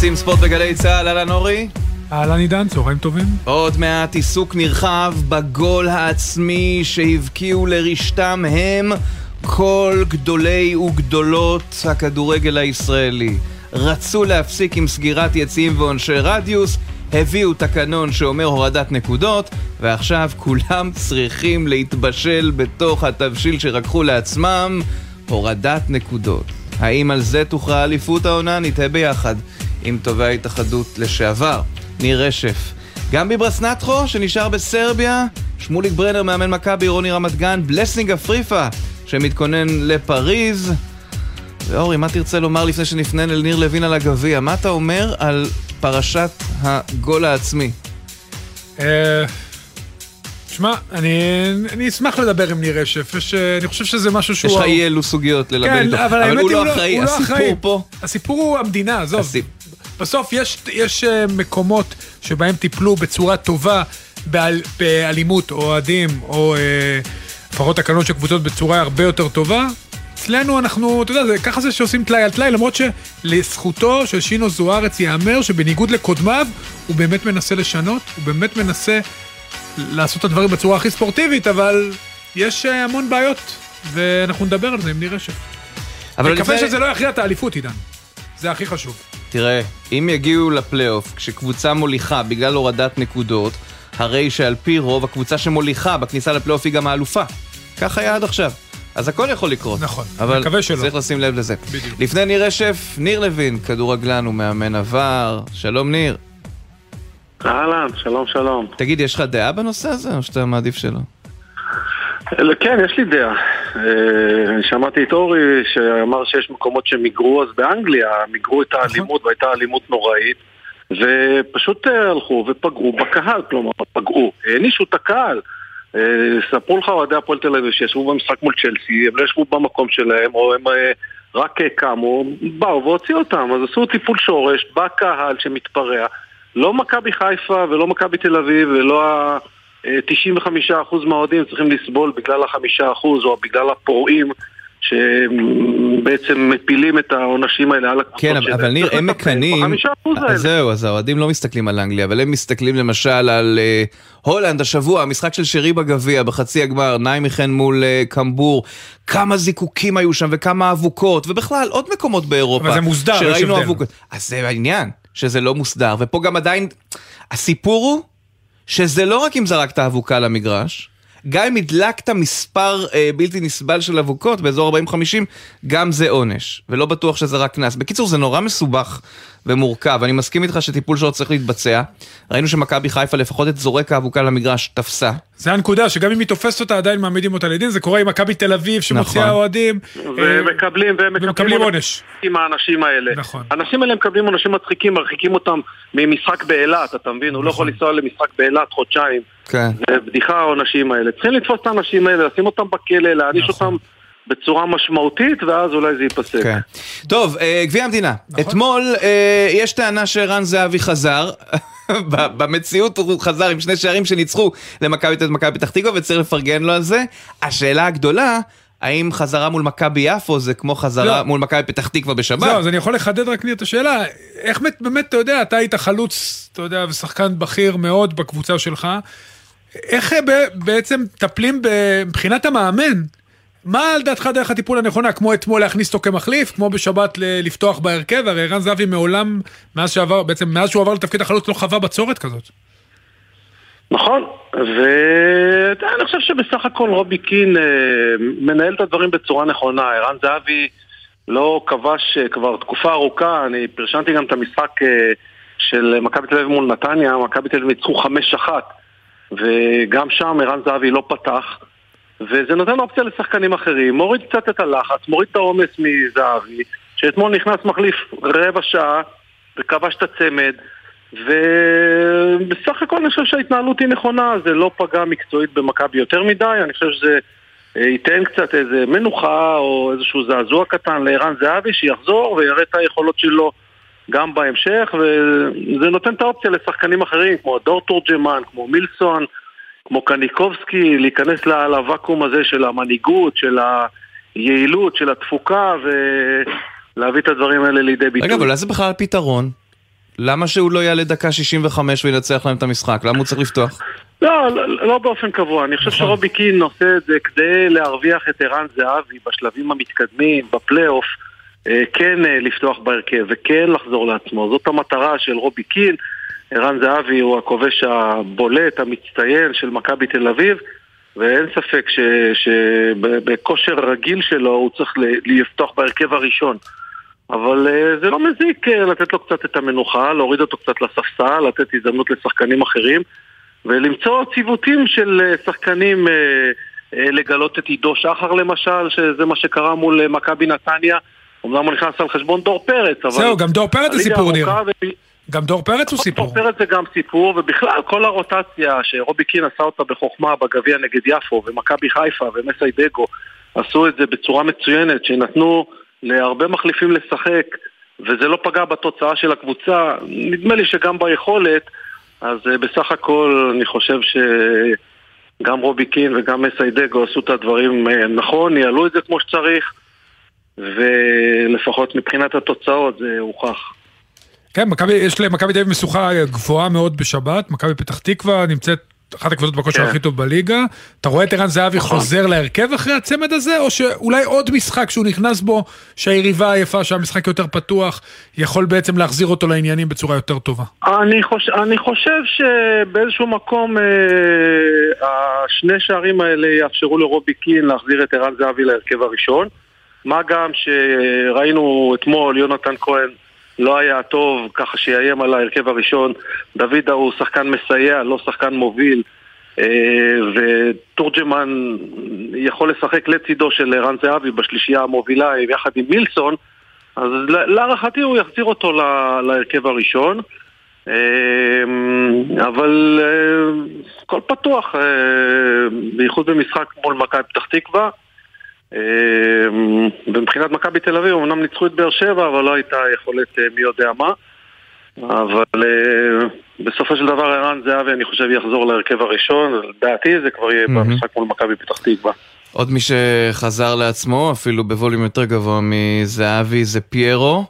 עושים ספורט בגלי צה"ל, אהלן אורי. אהלן עידן, צהריים טובים. עוד מעט עיסוק נרחב בגול העצמי שהבקיעו לרשתם הם כל גדולי וגדולות הכדורגל הישראלי. רצו להפסיק עם סגירת יציאים ועונשי רדיוס, הביאו תקנון שאומר הורדת נקודות, ועכשיו כולם צריכים להתבשל בתוך התבשיל שרקחו לעצמם, הורדת נקודות. האם על זה תוכרע אליפות העונה? נתהה ביחד עם טובי ההתאחדות לשעבר, ניר רשף. גם ביברסנטחו, שנשאר בסרביה, שמוליק ברנר, מאמן מכבי עירוני רמת גן, בלסינג אפריפה, שמתכונן לפריז. ואורי, מה תרצה לומר לפני שנפנה אל ניר לוין על הגביע? מה אתה אומר על פרשת הגול העצמי? אה, שמע, אני, אני אשמח לדבר עם ניר רשף, יש, אה, אני חושב שזה משהו שהוא... יש לך אי אלו סוגיות ללמד כן, איתו, אבל הוא היא, לא הוא לא- אחראי, לא הסיפור. פה... הסיפור הוא המדינה, עזוב. בסוף יש, יש אה, מקומות שבהם טיפלו בצורה טובה באל, באלימות או אוהדים, או אה, לפחות תקנות של קבוצות בצורה הרבה יותר טובה. אצלנו אנחנו, אתה יודע, זה, ככה זה שעושים טלאי על טלאי, למרות שלזכותו של שינו זוארץ ייאמר שבניגוד לקודמיו, הוא באמת מנסה לשנות, הוא באמת מנסה לעשות את הדברים בצורה הכי ספורטיבית, אבל יש אה, המון בעיות, ואנחנו נדבר על זה עם ניר רשף. אבל מקווה לפני- שזה לא יכריע את האליפות, עידן. זה הכי חשוב. תראה, אם יגיעו לפלייאוף כשקבוצה מוליכה בגלל הורדת נקודות, הרי שעל פי רוב הקבוצה שמוליכה בכניסה לפלייאוף היא גם האלופה. כך היה עד עכשיו. אז הכל יכול לקרות. נכון, אבל מקווה שלא. צריך לשים לב לזה. בדיוק. לפני ניר רשף, ניר לוין, כדורגלן ומאמן עבר. שלום ניר. אהלן, שלום שלום. תגיד, יש לך דעה בנושא הזה, או שאתה מעדיף שלא? אה, כן, יש לי דעה. אה, שמעתי את אורי שאמר שיש מקומות שמיגרו, אז באנגליה מיגרו את האלימות והייתה אלימות נוראית ופשוט אה, הלכו ופגעו בקהל, כלומר פגעו, הענישו את הקהל. אה, ספרו לך אוהדי הפועל תל אביב שישבו במשחק מול צ'לסי, הם לא ישבו במקום שלהם או הם רק קמו, באו והוציאו אותם, אז עשו טיפול שורש בקהל שמתפרע. לא מכבי חיפה ולא מכבי תל אביב ולא ה... 95% מהאוהדים צריכים לסבול בגלל ה-5% או בגלל הפורעים שבעצם מפילים את העונשים האלה על הקבוצות כן, אבל, אבל ניר, הם מקנאים... אחוז אז האלה. זהו, אז האוהדים לא מסתכלים על אנגליה, אבל הם מסתכלים למשל על אה, הולנד השבוע, המשחק של שרי בגביע, בחצי הגמר, ניימיכן מול אה, קמבור, כמה זיקוקים היו שם וכמה אבוקות, ובכלל עוד מקומות באירופה. אבל זה מוסדר, יש הבדל. אז זה העניין, שזה לא מוסדר, ופה גם עדיין, הסיפור הוא שזה לא רק אם זרקת אבוקה למגרש, גם אם הדלקת מספר אה, בלתי נסבל של אבוקות באזור 40-50, גם זה עונש, ולא בטוח שזה רק קנס. בקיצור, זה נורא מסובך ומורכב. אני מסכים איתך שטיפול שלו צריך להתבצע. ראינו שמכבי חיפה לפחות את זורק האבוקה למגרש תפסה. זה הנקודה, שגם אם היא תופסת אותה עדיין מעמידים אותה לדין, זה קורה עם מכבי תל אביב שמוציאה נכון. אוהדים. אה, ומקבלים, ומקבלים מקבלים עונש. עם האנשים האלה. נכון. האנשים האלה מקבלים עונשים מצחיקים, מרחיקים אותם ממשחק באילת, אתה מבין? הוא לא יכול לנסוע למשחק באילת חודשיים. כן. זה בדיחה העונשים האלה. צריכים לתפוס את האנשים האלה, לשים אותם בכלא, להעניש נכון. אותם בצורה משמעותית, ואז אולי זה ייפסק. כן. טוב, אה, גביע המדינה. נכון. אתמול אה, יש טענה שערן זהבי חזר. ב- במציאות הוא חזר עם שני שערים שניצחו למכבי תל מכבי פתח תקווה וצריך לפרגן לו על זה. השאלה הגדולה, האם חזרה מול מכבי יפו זה כמו חזרה לא. מול מכבי פתח תקווה בשבת? זהו, אז אני יכול לחדד רק לי את השאלה, איך באמת- באמת, אתה יודע, אתה היית חלוץ, אתה יודע, ושחקן בכיר מאוד בקבוצה שלך, איך אה, בעצם מטפלים מבחינת המאמן? מה על דעתך דרך הטיפול הנכונה? כמו אתמול להכניס אותו כמחליף, כמו בשבת לפתוח בהרכב, הרי ערן זהבי מעולם, מאז שעבר, בעצם מאז שהוא עבר לתפקיד החלוץ לא חווה בצורת כזאת. נכון, ואני חושב שבסך הכל רובי קין אה, מנהל את הדברים בצורה נכונה. ערן זהבי לא כבש אה, כבר תקופה ארוכה, אני פרשנתי גם את המשחק של מכבי תל אביב מול נתניה, מכבי תל אביב ניצחו 5-1, וגם שם ערן זהבי לא פתח, וזה נותן אופציה לשחקנים אחרים, מוריד קצת את הלחץ, מוריד את העומס מזהבי, שאתמול נכנס מחליף רבע שעה וכבש את הצמד. ובסך הכל אני חושב שההתנהלות היא נכונה, זה לא פגע מקצועית במכבי יותר מדי, אני חושב שזה אה, ייתן קצת איזה מנוחה או איזשהו זעזוע קטן לערן זהבי, שיחזור ויראה את היכולות שלו גם בהמשך, וזה נותן את האופציה לשחקנים אחרים, כמו דור תורג'מן, כמו מילסון, כמו קניקובסקי, להיכנס לוואקום הזה של המנהיגות, של היעילות, של התפוקה, ולהביא את הדברים האלה לידי ביטוי. רגע, אבל אולי זה בכלל פתרון. למה שהוא לא יעלה דקה 65 וינצח להם את המשחק? למה הוא צריך לפתוח? לא, לא, לא באופן קבוע. אני חושב שרובי קין עושה את זה כדי להרוויח את ערן זהבי בשלבים המתקדמים, בפלייאוף, כן אה, לפתוח בהרכב וכן לחזור לעצמו. זאת המטרה של רובי קין. ערן זהבי הוא הכובש הבולט, המצטיין של מכבי תל אביב, ואין ספק שבכושר רגיל שלו הוא צריך לפתוח בהרכב הראשון. אבל uh, זה לא מזיק לתת לו קצת את המנוחה, להוריד אותו קצת לספסל, לתת הזדמנות לשחקנים אחרים ולמצוא ציוותים של שחקנים לגלות את עידו שחר למשל, שזה מה שקרה מול מכבי נתניה. אמנם הוא נכנס על חשבון דור פרץ, אבל... זהו, גם דור פרץ זה סיפור ניר. ו... גם דור פרץ הוא סיפור. דור פרץ זה גם סיפור, ובכלל כל הרוטציה שרובי קין עשה אותה בחוכמה בגביע נגד יפו, ומכבי חיפה ומסיידגו עשו את זה בצורה מצוינת, שנתנו להרבה מחליפים לשחק, וזה לא פגע בתוצאה של הקבוצה. נדמה לי שגם ביכולת, אז אה, בסך הכל אני חושב שגם רובי קין וגם מסיידגו עשו את הדברים אה, נכון, ניהלו את זה כמו שצריך, ולפחות מבחינת התוצאות זה הוכח. כן, מכבי, יש למכבי תל אביב משוכה גבוהה מאוד בשבת, מכבי פתח תקווה נמצאת אחת הקבוצות בכושר כן. הכי טוב בליגה. אתה רואה את ערן זהבי נכון. חוזר להרכב אחרי הצמד הזה, או שאולי עוד משחק שהוא נכנס בו, שהיריבה עייפה, שהמשחק יותר פתוח, יכול בעצם להחזיר אותו לעניינים בצורה יותר טובה? אני, חוש, אני חושב שבאיזשהו מקום אה, השני שערים האלה יאפשרו לרובי קין להחזיר את ערן זהבי להרכב הראשון. מה גם שראינו אתמול יונתן כהן לא היה טוב, ככה שיאיים על ההרכב הראשון. דוידה הוא שחקן מסייע, לא שחקן מוביל. אה, ותורג'מן יכול לשחק לצידו של רן זהבי בשלישייה המובילה יחד עם מילסון, אז להערכתי הוא יחזיר אותו להרכב הראשון. אה, אבל אה, הכל פתוח, בייחוד במשחק מול מכבי פתח תקווה. אמ, ומבחינת מכבי תל אביב, אמנם ניצחו את באר שבע, אבל לא הייתה יכולת אה, מי יודע מה. אבל אה, בסופו של דבר ערן זהבי, אני חושב, יחזור להרכב הראשון. לדעתי זה כבר יהיה במשחק מול מכבי פתח תקווה. עוד מי שחזר לעצמו, אפילו בווליום יותר גבוה מזהבי, זה פיירו.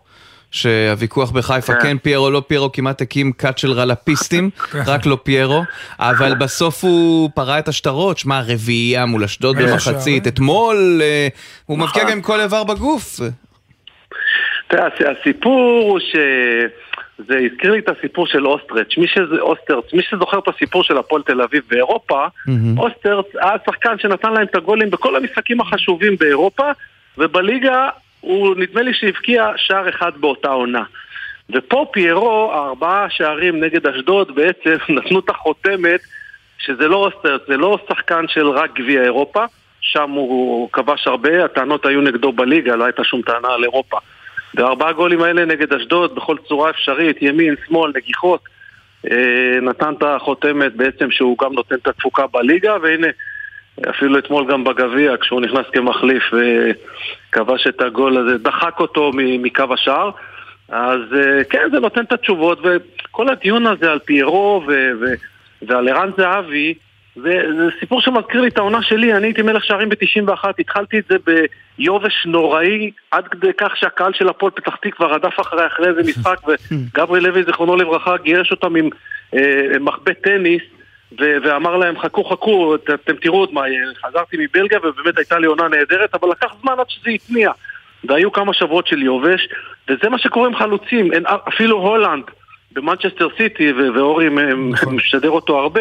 שהוויכוח בחיפה, כן. כן פיירו, לא פיירו, כמעט הקים כת של רלפיסטים, רק לא פיירו, אבל בסוף הוא פרה את השטרות, שמע, רביעייה מול אשדוד במחצית, אתמול אה, הוא מבקיע גם כל איבר בגוף. הסיפור הוא ש... זה הזכיר לי את הסיפור של אוסטרץ, מי שזה אוסטרץ, מי שזוכר את הסיפור של הפועל תל אביב באירופה, mm-hmm. אוסטרץ היה שחקן שנתן להם את הגולים בכל המשחקים החשובים באירופה, ובליגה הוא נדמה לי שהבקיע שער אחד באותה עונה. ופה פיירו, ארבעה שערים נגד אשדוד בעצם נתנו את החותמת שזה לא זה לא שחקן של רק גביע אירופה, שם הוא כבש הרבה, הטענות היו נגדו בליגה, לא הייתה שום טענה על אירופה. וארבעה גולים האלה נגד אשדוד בכל צורה אפשרית, ימין, שמאל, נגיחות, אה, נתן את החותמת בעצם שהוא גם נותן את התפוקה בליגה, והנה אפילו אתמול גם בגביע, כשהוא נכנס כמחליף וכבש את הגול הזה, דחק אותו מקו השער. אז אה, כן, זה נותן את התשובות, וכל הדיון הזה על פיירו ו- ו- ועל ערן זהבי, זה, זה סיפור שמזכיר לי את העונה שלי, אני הייתי מלך שערים ב-91, התחלתי את זה ביובש נוראי, עד כדי כך שהקהל של הפועל פתח תקווה רדף אחרי אחרי איזה משחק, וגברי לוי, זיכרונו לברכה, גירש אותם עם אה, מחבט טניס, ו- ואמר להם חכו חכו, את- אתם תראו עוד מה, חזרתי מבלגיה ובאמת הייתה לי עונה נהדרת, אבל לקח זמן עד שזה התניע. והיו כמה שבועות של יובש, וזה מה שקורה עם חלוצים, אין, אפילו הולנד במנצ'סטר סיטי, ו- ואורי נכון. משדר אותו הרבה,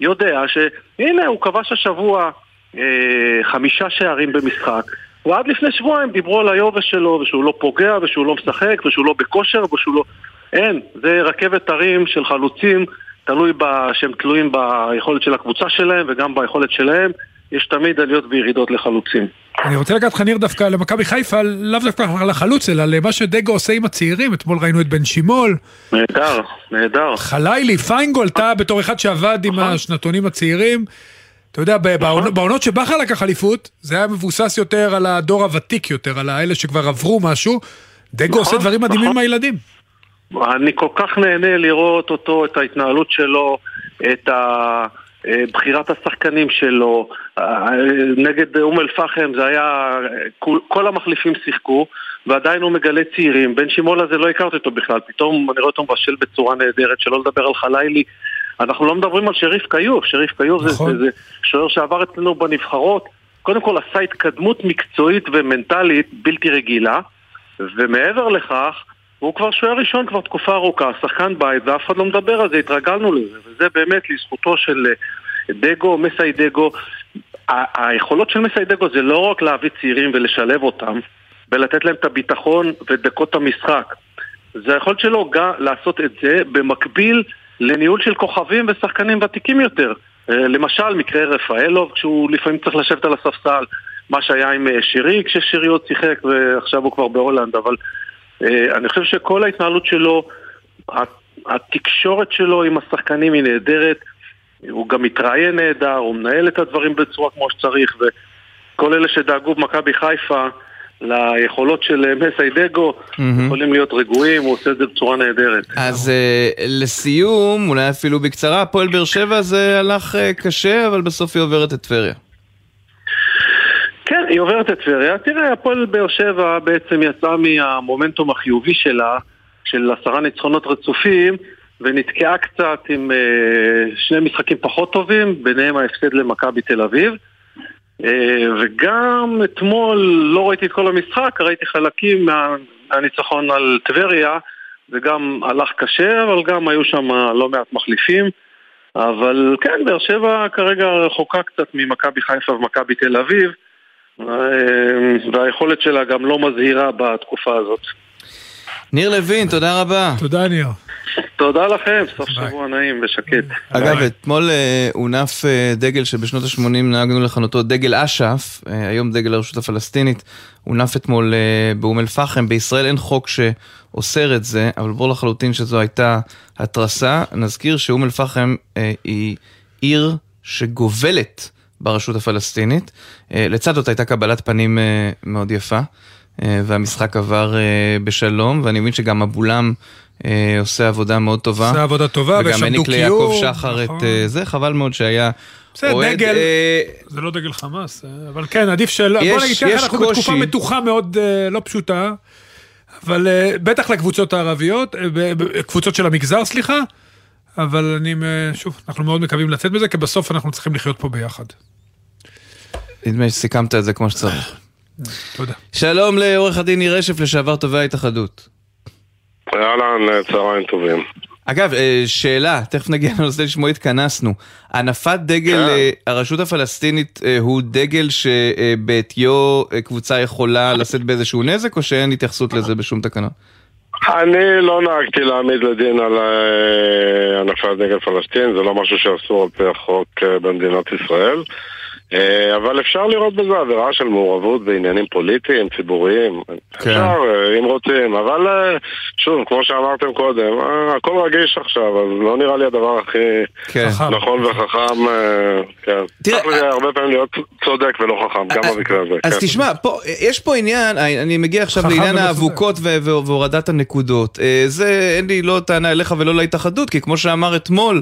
יודע שהנה הוא כבש השבוע אה, חמישה שערים במשחק, ועד לפני שבועיים דיברו על היובש שלו, ושהוא לא פוגע, ושהוא לא משחק, ושהוא לא בכושר, ושהוא לא... אין, זה רכבת הרים של חלוצים תלוי ב... שהם תלויים ביכולת של הקבוצה שלהם וגם ביכולת שלהם. יש תמיד עליות וירידות לחלוצים. אני רוצה לקחת לך ניר דווקא למכבי חיפה, לאו דווקא לחלוץ, אלא למה שדגו עושה עם הצעירים. אתמול ראינו את בן שימול. נהדר, נהדר. חלילי, פיינגולד, אתה בתור אחד שעבד עם נכון. השנתונים הצעירים. אתה יודע, נכון. בעונות שבכר לקח אליפות, זה היה מבוסס יותר על הדור הוותיק יותר, על האלה שכבר עברו משהו. דגו עושה נכון, דברים מדהימים עם הילדים. אני כל כך נהנה לראות אותו, את ההתנהלות שלו, את, ה, אה, בחירת השחקנים שלו, אה, נגד אום אל-פחם זה היה, כל המחליפים שיחקו ועדיין הוא מגלה צעירים, בן שימול הזה לא הכרתי אותו בכלל, פתאום אני רואה אותו מבשל בצורה נהדרת, שלא לדבר על חלילי. אנחנו לא מדברים על שריף כיוף, שריף כיוף נכון. זה, זה שוער שעבר אצלנו בנבחרות. קודם כל עשה התקדמות מקצועית ומנטלית בלתי רגילה ומעבר לכך והוא כבר שוער ראשון כבר תקופה ארוכה, שחקן בית, ואף אחד לא מדבר על זה, התרגלנו לזה, וזה באמת לזכותו של אה, דגו, מסאי דגו. היכולות של מסאי דגו זה לא רק להביא צעירים ולשלב אותם, ולתת להם את הביטחון ודקות המשחק. זה היכולת שלו גם לעשות את זה במקביל לניהול של כוכבים ושחקנים ותיקים יותר. אה, למשל, מקרה רפאלוב, כשהוא לפעמים צריך לשבת על הספסל, מה שהיה עם אה, שירי, כששירי עוד שיחק ועכשיו הוא כבר בהולנד, אבל אני חושב שכל ההתנהלות שלו, התקשורת שלו עם השחקנים היא נהדרת, הוא גם מתראיין נהדר, הוא מנהל את הדברים בצורה כמו שצריך, וכל אלה שדאגו במכבי חיפה ליכולות של מסיידגו mm-hmm. יכולים להיות רגועים, הוא עושה את זה בצורה נהדרת. אז uh, לסיום, אולי אפילו בקצרה, הפועל באר שבע זה הלך uh, קשה, אבל בסוף היא עוברת את טבריה. היא עוברת את טבריה. תראה, הפועל באר שבע בעצם יצאה מהמומנטום החיובי שלה, של עשרה ניצחונות רצופים, ונתקעה קצת עם uh, שני משחקים פחות טובים, ביניהם ההפסד למכבי תל אביב. Uh, וגם אתמול לא ראיתי את כל המשחק, ראיתי חלקים מה, מהניצחון על טבריה, זה גם הלך קשה, אבל גם היו שם לא מעט מחליפים. אבל כן, באר שבע כרגע רחוקה קצת ממכבי חיפה ומכבי תל אביב. והיכולת שלה גם לא מזהירה בתקופה הזאת. ניר לוין, תודה רבה. תודה ניר. תודה לכם, סוף שבוע נעים ושקט. אגב, אתמול אה, הונף אה, דגל שבשנות ה-80 נהגנו לכנותו דגל אש"ף, אה, היום דגל הרשות הפלסטינית, הונף אתמול באום אל-פחם. בישראל אין חוק שאוסר את זה, אבל ברור לחלוטין שזו הייתה התרסה. נזכיר שאום אל-פחם היא עיר שגובלת ברשות הפלסטינית. אה, לצד זאת הייתה קבלת פנים אה, מאוד יפה, אה, והמשחק עבר בשלום, ואני מבין שגם אבולם עושה עבודה מאוד טובה. עושה עבודה טובה, ויש שם דו-קיום. וגם העניק ליעקב שחר נכון. את זה, חבל מאוד שהיה... בסדר, דגל, זה לא דגל חמאס, אבל כן, עדיף של... בוא נגיד ככה, אנחנו קושי. בתקופה מתוחה מאוד לא פשוטה, אבל בטח לקבוצות הערביות, קבוצות של המגזר, סליחה, אבל אני, שוב, אנחנו מאוד מקווים לצאת מזה, כי בסוף אנחנו צריכים לחיות פה ביחד. נדמה שסיכמת את זה כמו שצריך. תודה. שלום לעורך הדין ניר רשף, לשעבר תובע ההתאחדות. אהלן, צהריים טובים. אגב, אה, שאלה, תכף נגיע לנושא לשמו התכנסנו. הנפת דגל כן. אה, הרשות הפלסטינית אה, הוא דגל שבעטיו קבוצה יכולה לשאת באיזשהו נזק, או שאין התייחסות לזה בשום תקנה? אני לא נהגתי להעמיד לדין על הנפת דגל פלסטין, זה לא משהו שאסור על פי החוק במדינת ישראל. אה, אבל אפשר לראות בזה עבירה של מעורבות בעניינים פוליטיים, ציבוריים. כן. אפשר, אה, אם רוצים, אבל אה, שוב, כמו שאמרתם קודם, הכל רגיש עכשיו, אז לא נראה לי הדבר הכי כן. נכון וחכם. כן. תראה, צריך לי הרבה פעמים להיות צודק ולא חכם, גם במקרה הזה. אז כן. תשמע, פה, יש פה עניין, אני מגיע עכשיו לעניין האבוקות והורדת הנקודות. זה, אין לי לא טענה אליך ולא להתאחדות, כי כמו שאמר אתמול,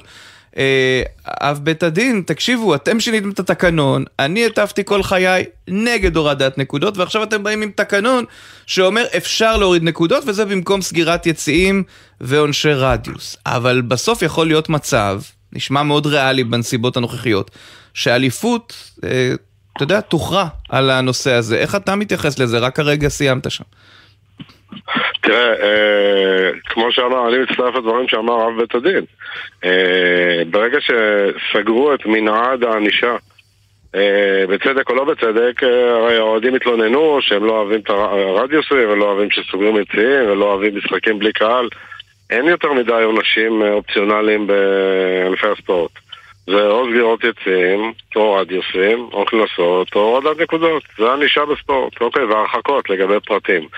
אב בית הדין, תקשיבו, אתם שיניתם את התקנון, אני הטפתי כל חיי נגד הורדת נקודות, ועכשיו אתם באים עם תקנון שאומר אפשר להוריד נקודות, וזה במקום סגירת יציאים ועונשי רדיוס. אבל בסוף יכול להיות מצב, נשמע מאוד ריאלי בנסיבות הנוכחיות, שאליפות, אה, אתה יודע, תוכרע על הנושא הזה. איך אתה מתייחס לזה? רק הרגע סיימת שם. תראה, אה, כמו שאמר, אני מצטרף לדברים שאמר אב בית הדין. אה, ברגע שסגרו את מנעד הענישה, אה, בצדק או לא בצדק, אה, הרי האוהדים התלוננו שהם לא אוהבים את הרדיוסים ולא אוהבים שסוגרים יציאים ולא אוהבים משחקים בלי קהל. אין יותר מדי עונשים אה, אופציונליים בענפי הספורט. זה או סגירות יציאים, או רדיוסים, או קנסות, או הורדת נקודות. זה ענישה בספורט, אוקיי, והרחקות לגבי פרטים.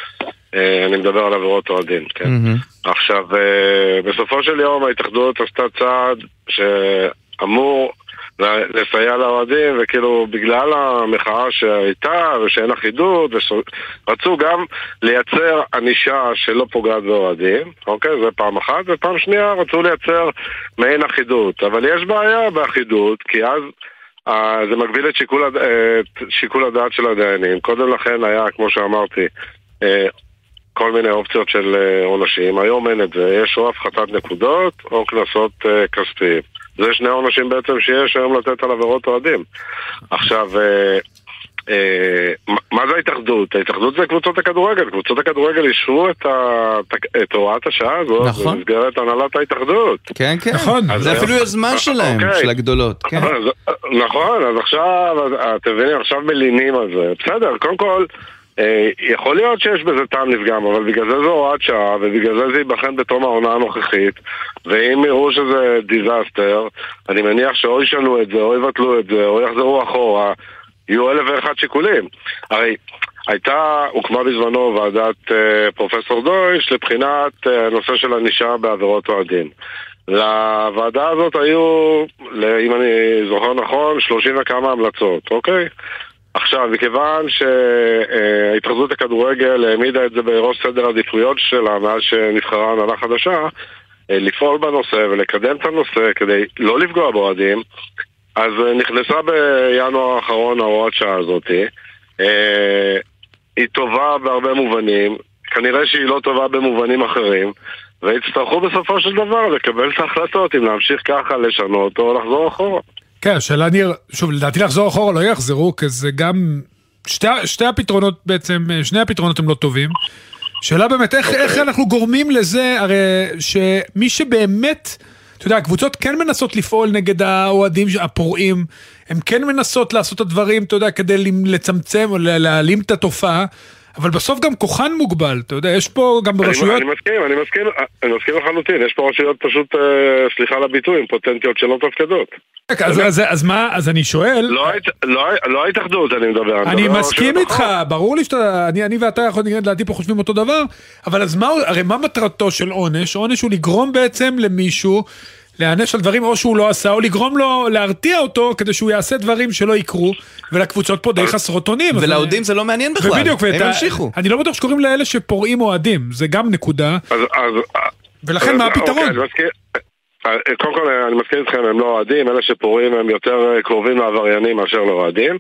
אה, אני מדבר על עבירות אוהדים, כן. Mm-hmm. עכשיו, אה, בסופו של יום ההתאחדות עשתה צעד שאמור לסייע לאוהדים, וכאילו בגלל המחאה שהייתה ושאין אחידות, רצו גם לייצר ענישה שלא פוגעת באוהדים, אוקיי? זה פעם אחת, ופעם שנייה רצו לייצר מעין אחידות. אבל יש בעיה באחידות, כי אז... Uh, זה מגביל את שיקול, הד... את שיקול הדעת של הדיינים. קודם לכן היה, כמו שאמרתי, uh, כל מיני אופציות של uh, עונשים. היום אין את זה. יש או הפחתת נקודות או קנסות כספיים. זה שני עונשים בעצם שיש היום לתת על עבירות אוהדים. עכשיו, אה, אה, מה זה ההתאחדות? ההתאחדות זה קבוצות הכדורגל. קבוצות הכדורגל אישרו את, ה... את הוראת השעה הזאת נכון. במסגרת הנהלת ההתאחדות. כן, כן. נכון. זה אפילו יוזמה שלהם, אוקיי. של הגדולות. כן. נכון, אז עכשיו, אתם מבינים, עכשיו מלינים על זה. בסדר, קודם כל... אה, יכול להיות שיש בזה טעם לפגם, אבל בגלל זה זו הוראת שעה, ובגלל זה זה ייבחן בתום העונה הנוכחית, ואם יראו שזה דיזסטר, אני מניח שאו ישנו את זה, או יבטלו את זה, או יחזרו אחורה, יהיו אלף ואחד שיקולים. הרי הייתה, הוקמה בזמנו ועדת uh, פרופסור דויש לבחינת uh, הנושא של ענישה בעבירות אוהדים. לוועדה הזאת היו, אם אני זוכר נכון, שלושים וכמה המלצות, אוקיי? עכשיו, מכיוון שההתאחדות הכדורגל העמידה את זה בראש סדר העדיפויות שלה מאז שנבחרה הנהלה חדשה, אה, לפעול בנושא ולקדם את הנושא כדי לא לפגוע באוהדים, אז נכנסה בינואר האחרון ההוראת שעה הזאת. אה, היא טובה בהרבה מובנים, כנראה שהיא לא טובה במובנים אחרים, ויצטרכו בסופו של דבר לקבל את ההחלטות אם להמשיך ככה, לשנות או לחזור אחורה. כן, השאלה ניר, שוב, לדעתי לחזור אחורה לא יחזרו, כי זה גם... שתי, שתי הפתרונות בעצם, שני הפתרונות הם לא טובים. שאלה באמת, איך, okay. איך אנחנו גורמים לזה, הרי שמי שבאמת, אתה יודע, הקבוצות כן מנסות לפעול נגד האוהדים הפורעים, הן כן מנסות לעשות את הדברים, אתה יודע, כדי לצמצם או להעלים את התופעה. אבל בסוף גם כוחן מוגבל, אתה יודע, יש פה גם ברשויות... אני מסכים, אני מסכים, אני מסכים לחלוטין, יש פה רשויות פשוט, אה, סליחה על הביטוי, עם פוטנטיות שלא מתפקדות. אז מה, אז אני שואל... לא, לא, לא ההתאחדות אני מדבר. אני מסכים איתך, ברור לי שאתה, אני ואתה יכולים, לדעתי פה חושבים אותו דבר, אבל אז מה, הרי מה מטרתו של עונש? עונש הוא לגרום בעצם למישהו להיענש על דברים או שהוא לא עשה, או לגרום לו, להרתיע אותו כדי שהוא יעשה דברים שלא יקרו, ולקבוצות פה די חסרות אונים. ולאוהדים זה לא מעניין בכלל, ובדיוק, הם ימשיכו. אני לא בטוח שקוראים לאלה שפורעים אוהדים, זה גם נקודה. ולכן מה הפתרון? אוקיי, קודם כל אני מסכים איתכם, הם לא אוהדים, אלה שפורעים הם יותר קרובים לעבריינים מאשר לאוהדים,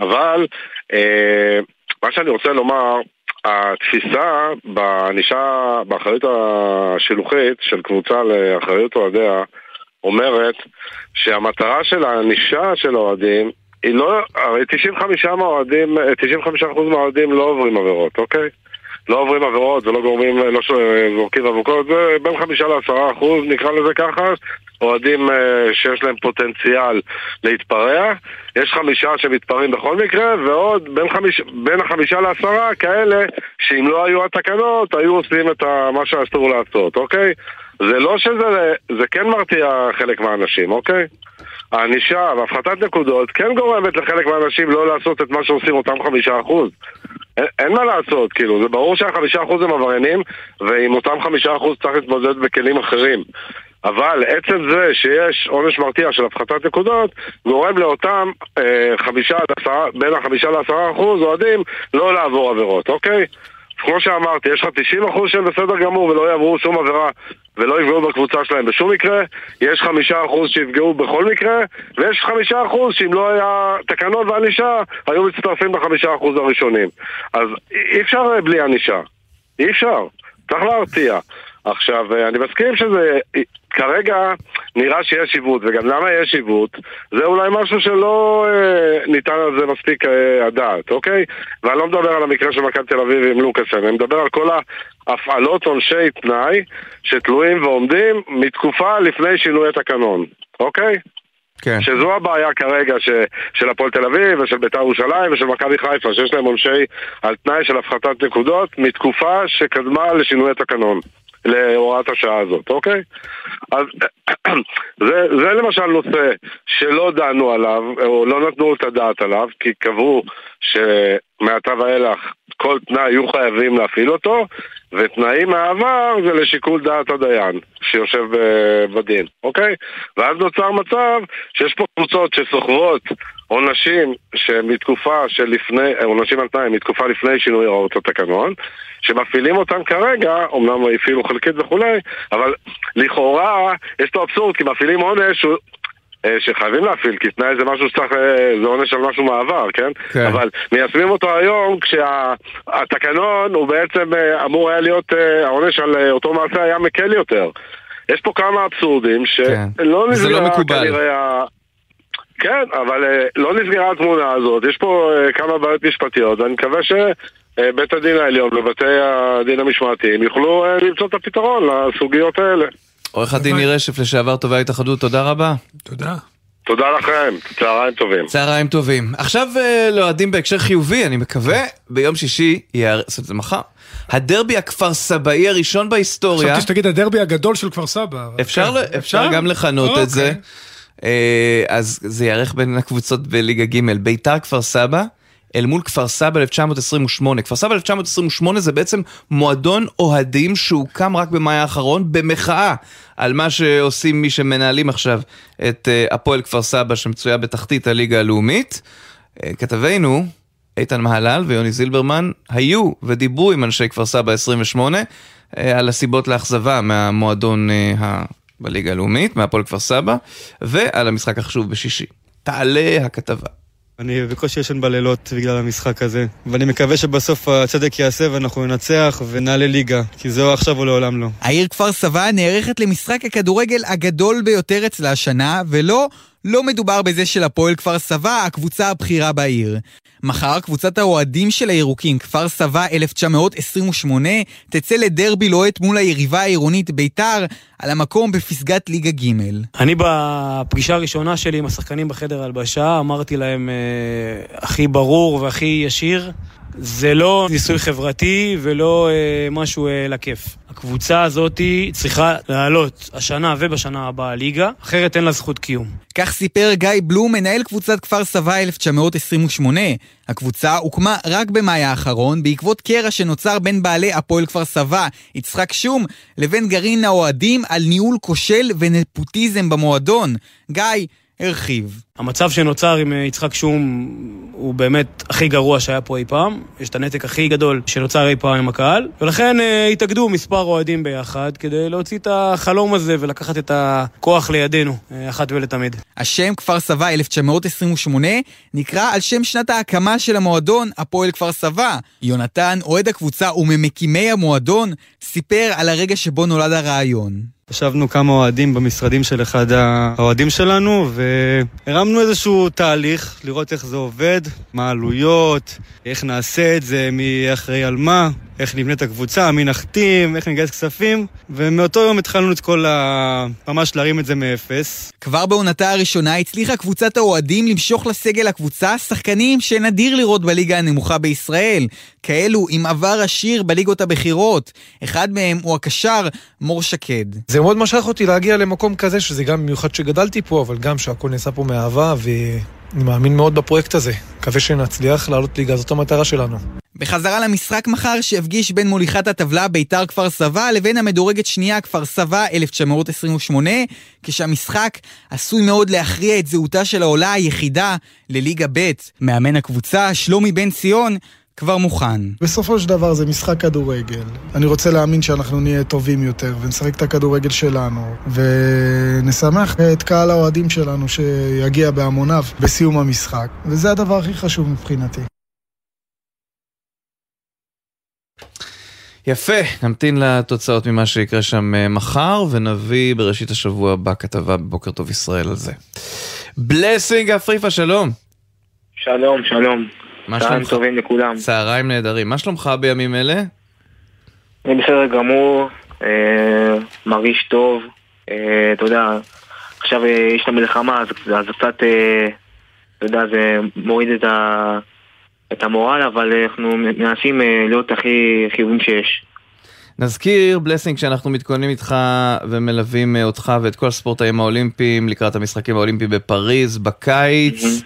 אבל אה, מה שאני רוצה לומר, התפיסה בענישה, באחריות השילוחית של קבוצה לאחריות אוהדיה אומרת שהמטרה של הענישה של האוהדים היא לא, הרי 95% מהאוהדים, 95% מהאוהדים לא עוברים עבירות, אוקיי? לא עוברים עבירות ולא גורמים, לא זורקים אבוקות, זה בין חמישה לעשרה אחוז, נקרא לזה ככה, אוהדים אה, שיש להם פוטנציאל להתפרע, יש חמישה שמתפרעים בכל מקרה, ועוד בין, חמיש, בין החמישה לעשרה כאלה שאם לא היו התקנות, היו עושים את מה שאסור לעשות, אוקיי? זה לא שזה, זה כן מרתיע חלק מהאנשים, אוקיי? הענישה והפחתת נקודות כן גורמת לחלק מהאנשים לא לעשות את מה שעושים אותם חמישה אחוז. אין, אין מה לעשות, כאילו, זה ברור שהחמישה אחוז הם עבריינים, ועם אותם חמישה אחוז צריך להתמודד בכלים אחרים. אבל עצם זה שיש עונש מרתיע של הפחתת נקודות, גורם לאותם אה, חמישה עד עשרה, בין החמישה לעשרה אחוז אוהדים לא לעבור עבירות, אוקיי? כמו שאמרתי, יש לך 90 אחוז שהם בסדר גמור ולא יעברו שום עבירה ולא יפגעו בקבוצה שלהם בשום מקרה, יש חמישה אחוז שיפגעו בכל מקרה, ויש חמישה אחוז שאם לא היה תקנות וענישה, היו מצטרפים בחמישה אחוז הראשונים. אז אי אפשר בלי ענישה. אי אפשר. צריך להרתיע. עכשיו, אני מסכים שזה כרגע נראה שיש עיוות, וגם למה יש עיוות? זה אולי משהו שלא אה, ניתן על זה מספיק אה, הדעת, אוקיי? ואני לא מדבר על המקרה של מכבי תל אביב עם לוקאסן, אני מדבר על כל ההפעלות עונשי תנאי שתלויים ועומדים מתקופה לפני שינוי התקנון, אוקיי? כן. שזו הבעיה כרגע ש, של הפועל תל אביב ושל בית"ר ירושלים ושל מכבי חיפה, שיש להם עונשי על תנאי של הפחתת נקודות מתקופה שקדמה לשינוי התקנון. להוראת השעה הזאת, אוקיי? אז זה, זה למשל נושא שלא דנו עליו, או לא נתנו את הדעת עליו, כי קבעו שמעתה ואילך כל תנאי יהיו חייבים להפעיל אותו, ותנאים מהעבר זה לשיקול דעת הדיין שיושב אה, בדין, אוקיי? ואז נוצר מצב שיש פה קבוצות שסוחבות עונשים שמתקופה שלפני, עונשים על תנאי, מתקופה לפני שינוי הוראות התקנון, שמפעילים אותם כרגע, אמנם הפעילו חלקית וכולי, אבל לכאורה יש פה אבסורד, כי מפעילים עונש אה, שחייבים להפעיל, כי תנאי זה משהו שצריך, אה, זה עונש על משהו מעבר, כן? כן. אבל מיישמים אותו היום כשהתקנון הוא בעצם אה, אמור היה להיות, העונש על אותו מעשה היה מקל יותר. יש פה כמה אבסורדים כן. שלא כן. נסגרה לא כנראה... כן, אבל לא נסגרה התמונה הזאת, יש פה כמה בעיות משפטיות, ואני מקווה שבית הדין העליון ובתי הדין המשמעתיים יוכלו למצוא את הפתרון לסוגיות האלה. עורך הדין ניר רשף, לשעבר תובע ההתאחדות, תודה רבה. תודה. תודה לכם, צהריים טובים. צהריים טובים. עכשיו אה, לאוהדים בהקשר חיובי, אני מקווה, ביום שישי, זאת זה מחר, הדרבי הכפר סבאי הראשון בהיסטוריה. חשבתי שתגיד הדרבי הגדול של כפר סבא. אפשר, כן. אפשר גם לכנות את זה. אה, אז זה יארך בין הקבוצות בליגה ג', ביתר כפר סבא. אל מול כפר סבא 1928. כפר סבא 1928 זה בעצם מועדון אוהדים שהוקם רק במאי האחרון במחאה על מה שעושים מי שמנהלים עכשיו את אה, הפועל כפר סבא שמצויה בתחתית הליגה הלאומית. אה, כתבינו, איתן מהלל ויוני זילברמן היו ודיברו עם אנשי כפר סבא 28 אה, על הסיבות לאכזבה מהמועדון בליגה הלאומית, מהפועל כפר סבא, ועל המשחק החשוב בשישי. תעלה הכתבה. אני בקושי ישן בלילות בגלל המשחק הזה, ואני מקווה שבסוף הצדק יעשה ואנחנו ננצח ונעלה ליגה, כי זהו עכשיו או לעולם לא. העיר כפר סבא נערכת למשחק הכדורגל הגדול ביותר אצלה השנה, ולא, לא מדובר בזה של הפועל כפר סבא, הקבוצה הבכירה בעיר. מחר קבוצת האוהדים של הירוקים, כפר סבא 1928, תצא לדרבי לוהט מול היריבה העירונית ביתר, על המקום בפסגת ליגה ג'. אני בפגישה הראשונה שלי עם השחקנים בחדר הלבשה, אמרתי להם אה, הכי ברור והכי ישיר, זה לא ניסוי חברתי ולא אה, משהו אה, לכיף. הקבוצה הזאת צריכה לעלות השנה ובשנה הבאה ליגה, אחרת אין לה זכות קיום. כך סיפר גיא בלום, מנהל קבוצת כפר סבא 1928. הקבוצה הוקמה רק במאי האחרון, בעקבות קרע שנוצר בין בעלי הפועל כפר סבא, יצחק שום, לבין גרעין האוהדים על ניהול כושל ונפוטיזם במועדון. גיא הרחיב. המצב שנוצר עם אה, יצחק שום הוא באמת הכי גרוע שהיה פה אי פעם. יש את הנתק הכי גדול שנוצר אי פעם עם הקהל, ולכן אה, התאגדו מספר אוהדים ביחד כדי להוציא את החלום הזה ולקחת את הכוח לידינו, אה, אחת ולתמיד. השם כפר סבא 1928 נקרא על שם שנת ההקמה של המועדון, הפועל כפר סבא. יונתן, אוהד הקבוצה וממקימי המועדון, סיפר על הרגע שבו נולד הרעיון. ישבנו כמה אוהדים במשרדים של אחד האוהדים שלנו והרמנו איזשהו תהליך לראות איך זה עובד, מה העלויות, איך נעשה את זה, מי אחראי על מה, איך נבנה את הקבוצה, מי נחתים, איך נגייס כספים ומאותו יום התחלנו את כל ה... ממש להרים את זה מאפס. כבר בעונתה הראשונה הצליחה קבוצת האוהדים למשוך לסגל הקבוצה שחקנים שנדיר לראות בליגה הנמוכה בישראל, כאלו עם עבר עשיר בליגות הבכירות. אחד מהם הוא הקשר מור שקד. זה מאוד משך אותי להגיע למקום כזה, שזה גם במיוחד שגדלתי פה, אבל גם שהכל נעשה פה מאהבה, ואני מאמין מאוד בפרויקט הזה. מקווה שנצליח לעלות ליגה, זאת המטרה שלנו. בחזרה למשחק מחר שהפגיש בין מוליכת הטבלה ביתר כפר סבא לבין המדורגת שנייה כפר סבא 1928, כשהמשחק עשוי מאוד להכריע את זהותה של העולה היחידה לליגה ב'. מאמן הקבוצה, שלומי בן ציון, כבר מוכן. בסופו של דבר זה משחק כדורגל. אני רוצה להאמין שאנחנו נהיה טובים יותר ונשחק את הכדורגל שלנו ונשמח את קהל האוהדים שלנו שיגיע בהמוניו בסיום המשחק וזה הדבר הכי חשוב מבחינתי. יפה, נמתין לתוצאות ממה שיקרה שם אה, מחר, ונביא בראשית השבוע הבא כתבה בבוקר טוב ישראל על זה. בלסינג אפריפה, שלום. שלום, שלום. צהריים טובים לכולם. צהריים נהדרים. מה שלומך בימים אלה? אני בסדר גמור, אה, מרגיש טוב. אה, אתה יודע, עכשיו אה, יש את המלחמה, אז, אז קצת, אה, אתה יודע, זה מוריד את, ה, את המורל, אבל אנחנו מנסים להיות הכי חיובים שיש. נזכיר, בלסינג, שאנחנו מתכוננים איתך ומלווים אותך ואת כל הספורטאים האולימפיים לקראת המשחקים האולימפיים בפריז בקיץ. Mm-hmm.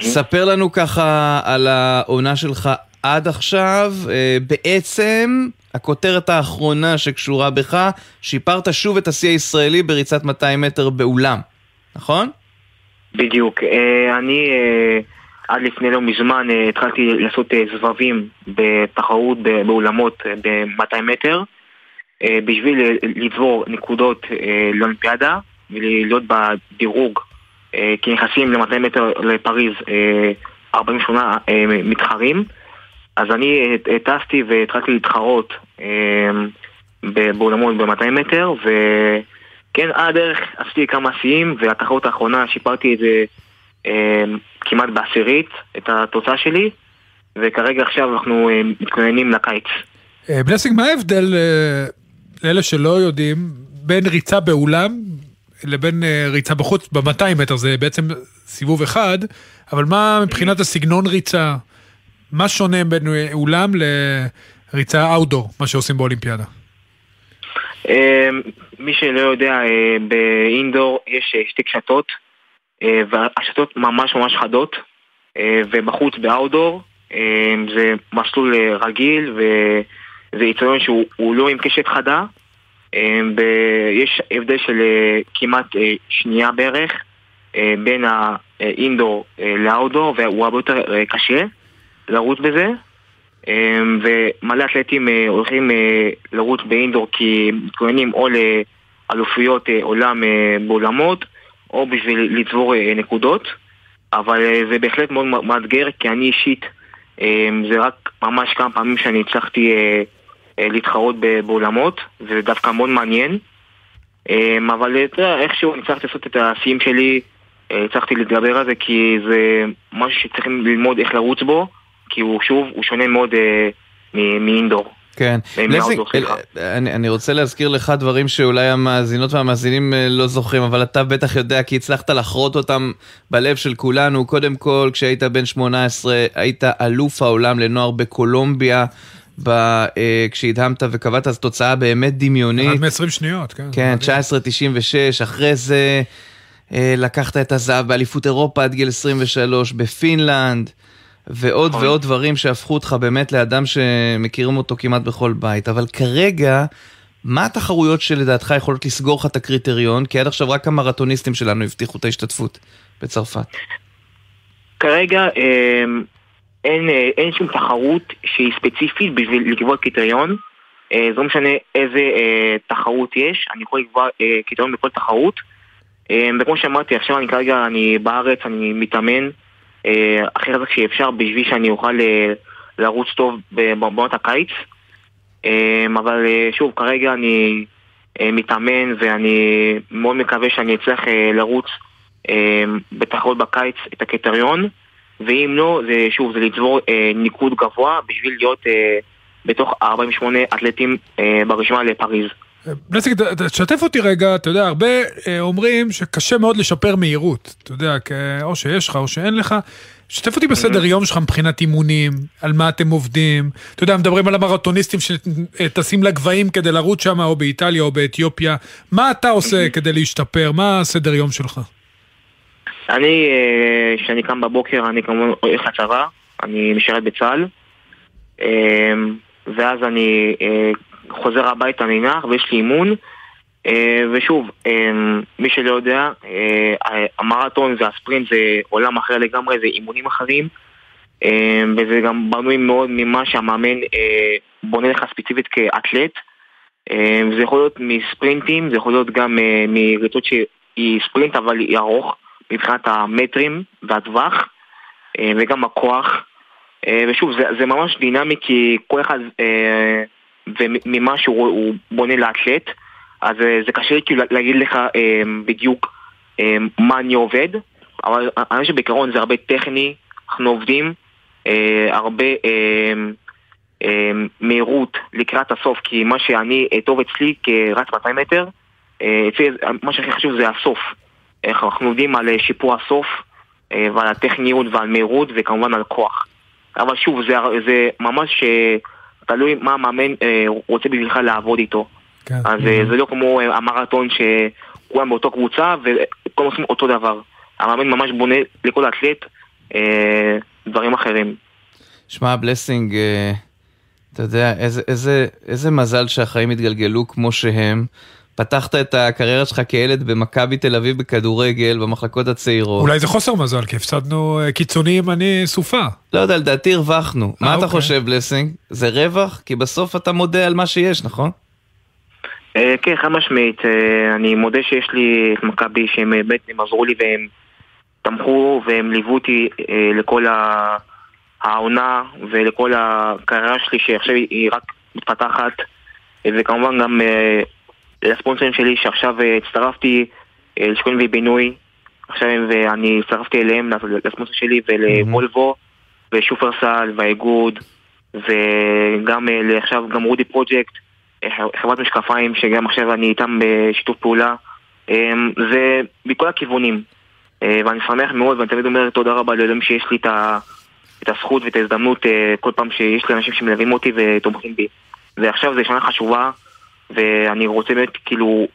ספר לנו ככה על העונה שלך עד עכשיו. אה, בעצם, הכותרת האחרונה שקשורה בך, שיפרת שוב את השיא הישראלי בריצת 200 מטר באולם, נכון? בדיוק. אה, אני אה, עד לפני לא מזמן התחלתי לעשות סבבים בתחרות באולמות אה, ב-200 מטר בשביל לצבור נקודות לאולימפיאדה ולהיות בדירוג כי נכנסים ל-200 מטר לפריז אה, 48 אה, מתחרים אז אני אה, טסתי והתחלתי להתחרות אה, באולמות ב-200 מטר וכן, על הדרך עשיתי כמה שיאים והתחרות האחרונה שיפרתי את זה אה, כמעט בעשירית, את התוצאה שלי וכרגע עכשיו אנחנו אה, מתכוננים לקיץ. אה, בלסינג, מה ההבדל, אה, לאלה שלא יודעים, בין ריצה באולם לבין אה, ריצה בחוץ ב-200 מטר? זה בעצם סיבוב אחד, אבל מה מבחינת הסגנון ריצה? מה שונה בין אולם לריצה אאוטדור, מה שעושים באולימפיאדה? אה, מי שלא יודע, אה, באינדור יש שתי קשתות והשתות ממש ממש חדות ובחוץ באאוטדור זה מסלול רגיל וזה יצטדיון שהוא הוא לא עם קשת חדה אה, ויש הבדל של אה, כמעט אה, שנייה בערך אה, בין האינדור לאאוטדור והוא הרבה יותר קשה לרוץ בזה. אה, ומלא אתלטים הולכים לרוץ באינדור כי מתכוננים או לאלופויות אה, עולם באולמות או בשביל לצבור נקודות. אבל זה בהחלט מאוד מאתגר כי אני אישית אה, זה רק ממש כמה פעמים שאני הצלחתי להתחרות ב- באולמות וזה דווקא מאוד מעניין אה, אבל אה, אתה יודע, איכשהו אני הצלחתי לעשות את השיאים שלי אה, הצלחתי להתגבר על זה כי זה משהו שצריכים ללמוד איך לרוץ בו כי הוא שוב, הוא שונה מאוד אה, מאינדור. כן. אה, לסינג. אני, אני רוצה להזכיר לך דברים שאולי המאזינות והמאזינים אה, לא זוכרים, אבל אתה בטח יודע כי הצלחת לחרות אותם בלב של כולנו. קודם כל, כשהיית בן 18, היית אלוף העולם לנוער בקולומביה. ב, אה, כשהדהמת וקבעת אז תוצאה באמת דמיונית. עד מ-20 שניות, כן. כן, 1996, אחרי זה אה, לקחת את הזהב באליפות אירופה עד גיל 23 בפינלנד, ועוד נכון. ועוד דברים שהפכו אותך באמת לאדם שמכירים אותו כמעט בכל בית. אבל כרגע, מה התחרויות שלדעתך יכולות לסגור לך את הקריטריון? כי עד עכשיו רק המרתוניסטים שלנו הבטיחו את ההשתתפות בצרפת. כרגע אה, אין, אה, אין שום תחרות שהיא ספציפית בשביל לקבוע קריטריון. אה, זה לא משנה איזה אה, תחרות יש, אני יכול לקבוע אה, קריטריון בכל תחרות. אה, וכמו שאמרתי, עכשיו אני כרגע, אני בארץ, אני מתאמן אה, הכי חזק שאפשר בשביל שאני אוכל אה, לרוץ טוב בעונות הקיץ. אה, אבל אה, שוב, כרגע אני אה, מתאמן ואני מאוד מקווה שאני אצליח אה, לרוץ אה, בתחרות בקיץ את הקריטריון, ואם לא, זה שוב, זה לצבור אה, ניקוד גבוה בשביל להיות אה, בתוך 48 אתלטים אה, ברשימה לפריז. ת- ת- תשתף אותי רגע, אתה יודע, הרבה אה, אומרים שקשה מאוד לשפר מהירות. אתה יודע, או שיש לך או שאין לך. שתף אותי בסדר יום שלך מבחינת אימונים, על מה אתם עובדים. אתה יודע, מדברים על המרתוניסטים שטסים לגבהים כדי לרוץ שם, או באיטליה או באתיופיה. מה אתה עושה כדי להשתפר? מה הסדר יום שלך? אני, אה, כשאני קם בבוקר, אני כמובן הולך לצבא, אני משרת בצה"ל, אה, ואז אני אה, חוזר הביתה נינח ויש לי אימון, ושוב, מי שלא יודע, המרתון והספרינט זה עולם אחר לגמרי, זה אימונים אחרים, וזה גם בנוי מאוד ממה שהמאמן בונה לך ספציפית כאתלט. זה יכול להיות מספרינטים, זה יכול להיות גם מריצות שהיא ספרינט אבל היא ארוך. מבחינת המטרים והטווח אה, וגם הכוח. אה, ושוב זה, זה ממש דינמי כי כל אחד אה, וממה שהוא הוא בונה לאתלט אז זה קשה לי כאילו להגיד לך בדיוק מה אני עובד אבל אני חושב שבעיקרון זה הרבה טכני אנחנו עובדים הרבה מהירות לקראת הסוף כי מה שאני טוב אצלי כרץ 200 מטר מה שהכי חשוב זה הסוף אנחנו עובדים על אה, שיפור הסוף אה, ועל הטכניות ועל מהירות וכמובן על כוח. אבל שוב, זה, זה ממש אה, תלוי מה המאמן רוצה בשבילך לעבוד איתו. כן. אז אה, זה לא כמו המרתון שכולם באותו קבוצה וכולם עושים אותו דבר. המאמן ממש בונה לכל אתלט דברים אחרים. שמע, בלסינג, אתה יודע, איזה, איזה, איזה מזל שהחיים התגלגלו כמו שהם. פתחת את הקריירה שלך כילד במכבי תל אביב בכדורגל, במחלקות הצעירות. אולי זה חוסר מזל, כי הפסדנו אה, קיצוני ימני סופה. לא יודע, לדעתי הרווחנו. מה אתה אוקיי. חושב, בלסינג? זה רווח? כי בסוף אתה מודה על מה שיש, נכון? אה, כן, חד משמעית. אה, אני מודה שיש לי את מכבי שהם אה, באמת הם עזרו לי והם תמכו והם ליוו אותי אה, לכל ה- העונה ולכל הקריירה שלי שעכשיו היא- רק מתפתחת אה, וכמובן גם אה, לספונסרים שלי שעכשיו אה, הצטרפתי אה, לשיכון ובינוי עכשיו ואני הצטרפתי אליהם לספונסר שלי ולוולבו ושופרסל והאיגוד וגם אה, עכשיו גם רודי פרויקט חברת משקפיים שגם עכשיו אני איתם בשיתוף פעולה. אמ, זה מכל הכיוונים. אה, ואני שמח מאוד ואני תמיד אומר תודה רבה לאלוהים שיש לי את, ה, את הזכות ואת ההזדמנות אה, כל פעם שיש לי אנשים שמלווים אותי ותומכים בי. ועכשיו זו שנה חשובה ואני רוצה באמת כאילו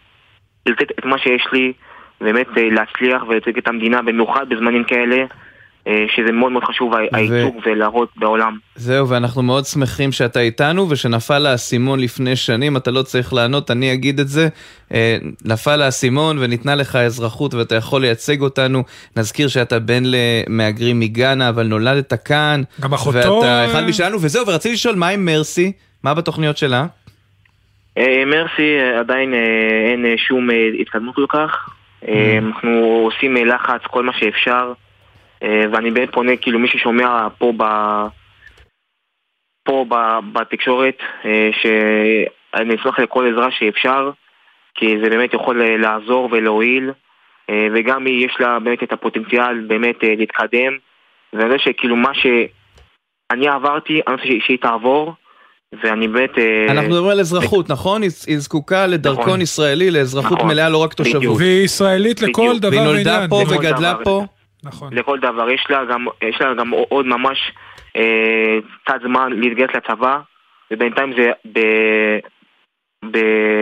לתת את מה שיש לי באמת אה, להצליח ולייצג את המדינה במיוחד בזמנים כאלה אה, שזה מאוד מאוד חשוב הייצוג ולהראות בעולם זהו, ואנחנו מאוד שמחים שאתה איתנו ושנפל האסימון לפני שנים, אתה לא צריך לענות, אני אגיד את זה. אה, נפל האסימון וניתנה לך אזרחות ואתה יכול לייצג אותנו. נזכיר שאתה בן למהגרים מגאנה, אבל נולדת כאן. גם אחותו... ואתה אחד משלנו, וזהו, ורציתי לשאול, מה עם מרסי? מה בתוכניות שלה? אה, מרסי אה, עדיין אה, אין שום התקדמות כל כך. אה, אנחנו עושים לחץ, כל מה שאפשר, ואני באמת פונה, כאילו מי ששומע פה ב... פה ב- בתקשורת, שאני אשמח לכל עזרה שאפשר, כי זה באמת יכול לעזור ולהועיל, וגם היא יש לה באמת את הפוטנציאל באמת להתקדם, ואני יודע שכאילו מה שאני עברתי, אני רוצה שהיא תעבור, ואני באמת... אה, אנחנו מדברים על אזרחות, נכון? היא זקוקה לדרכון נכון. ישראלי, לאזרחות נכון. מלאה, לא רק תושבות. והיא ישראלית לכל. דבר והיא ועניין. נולדה פה וגדלה. פה? נכון. לכל דבר. יש לה גם, יש לה גם עוד ממש אה, קצת זמן להתגייס לצבא, ובינתיים זה ב, ב,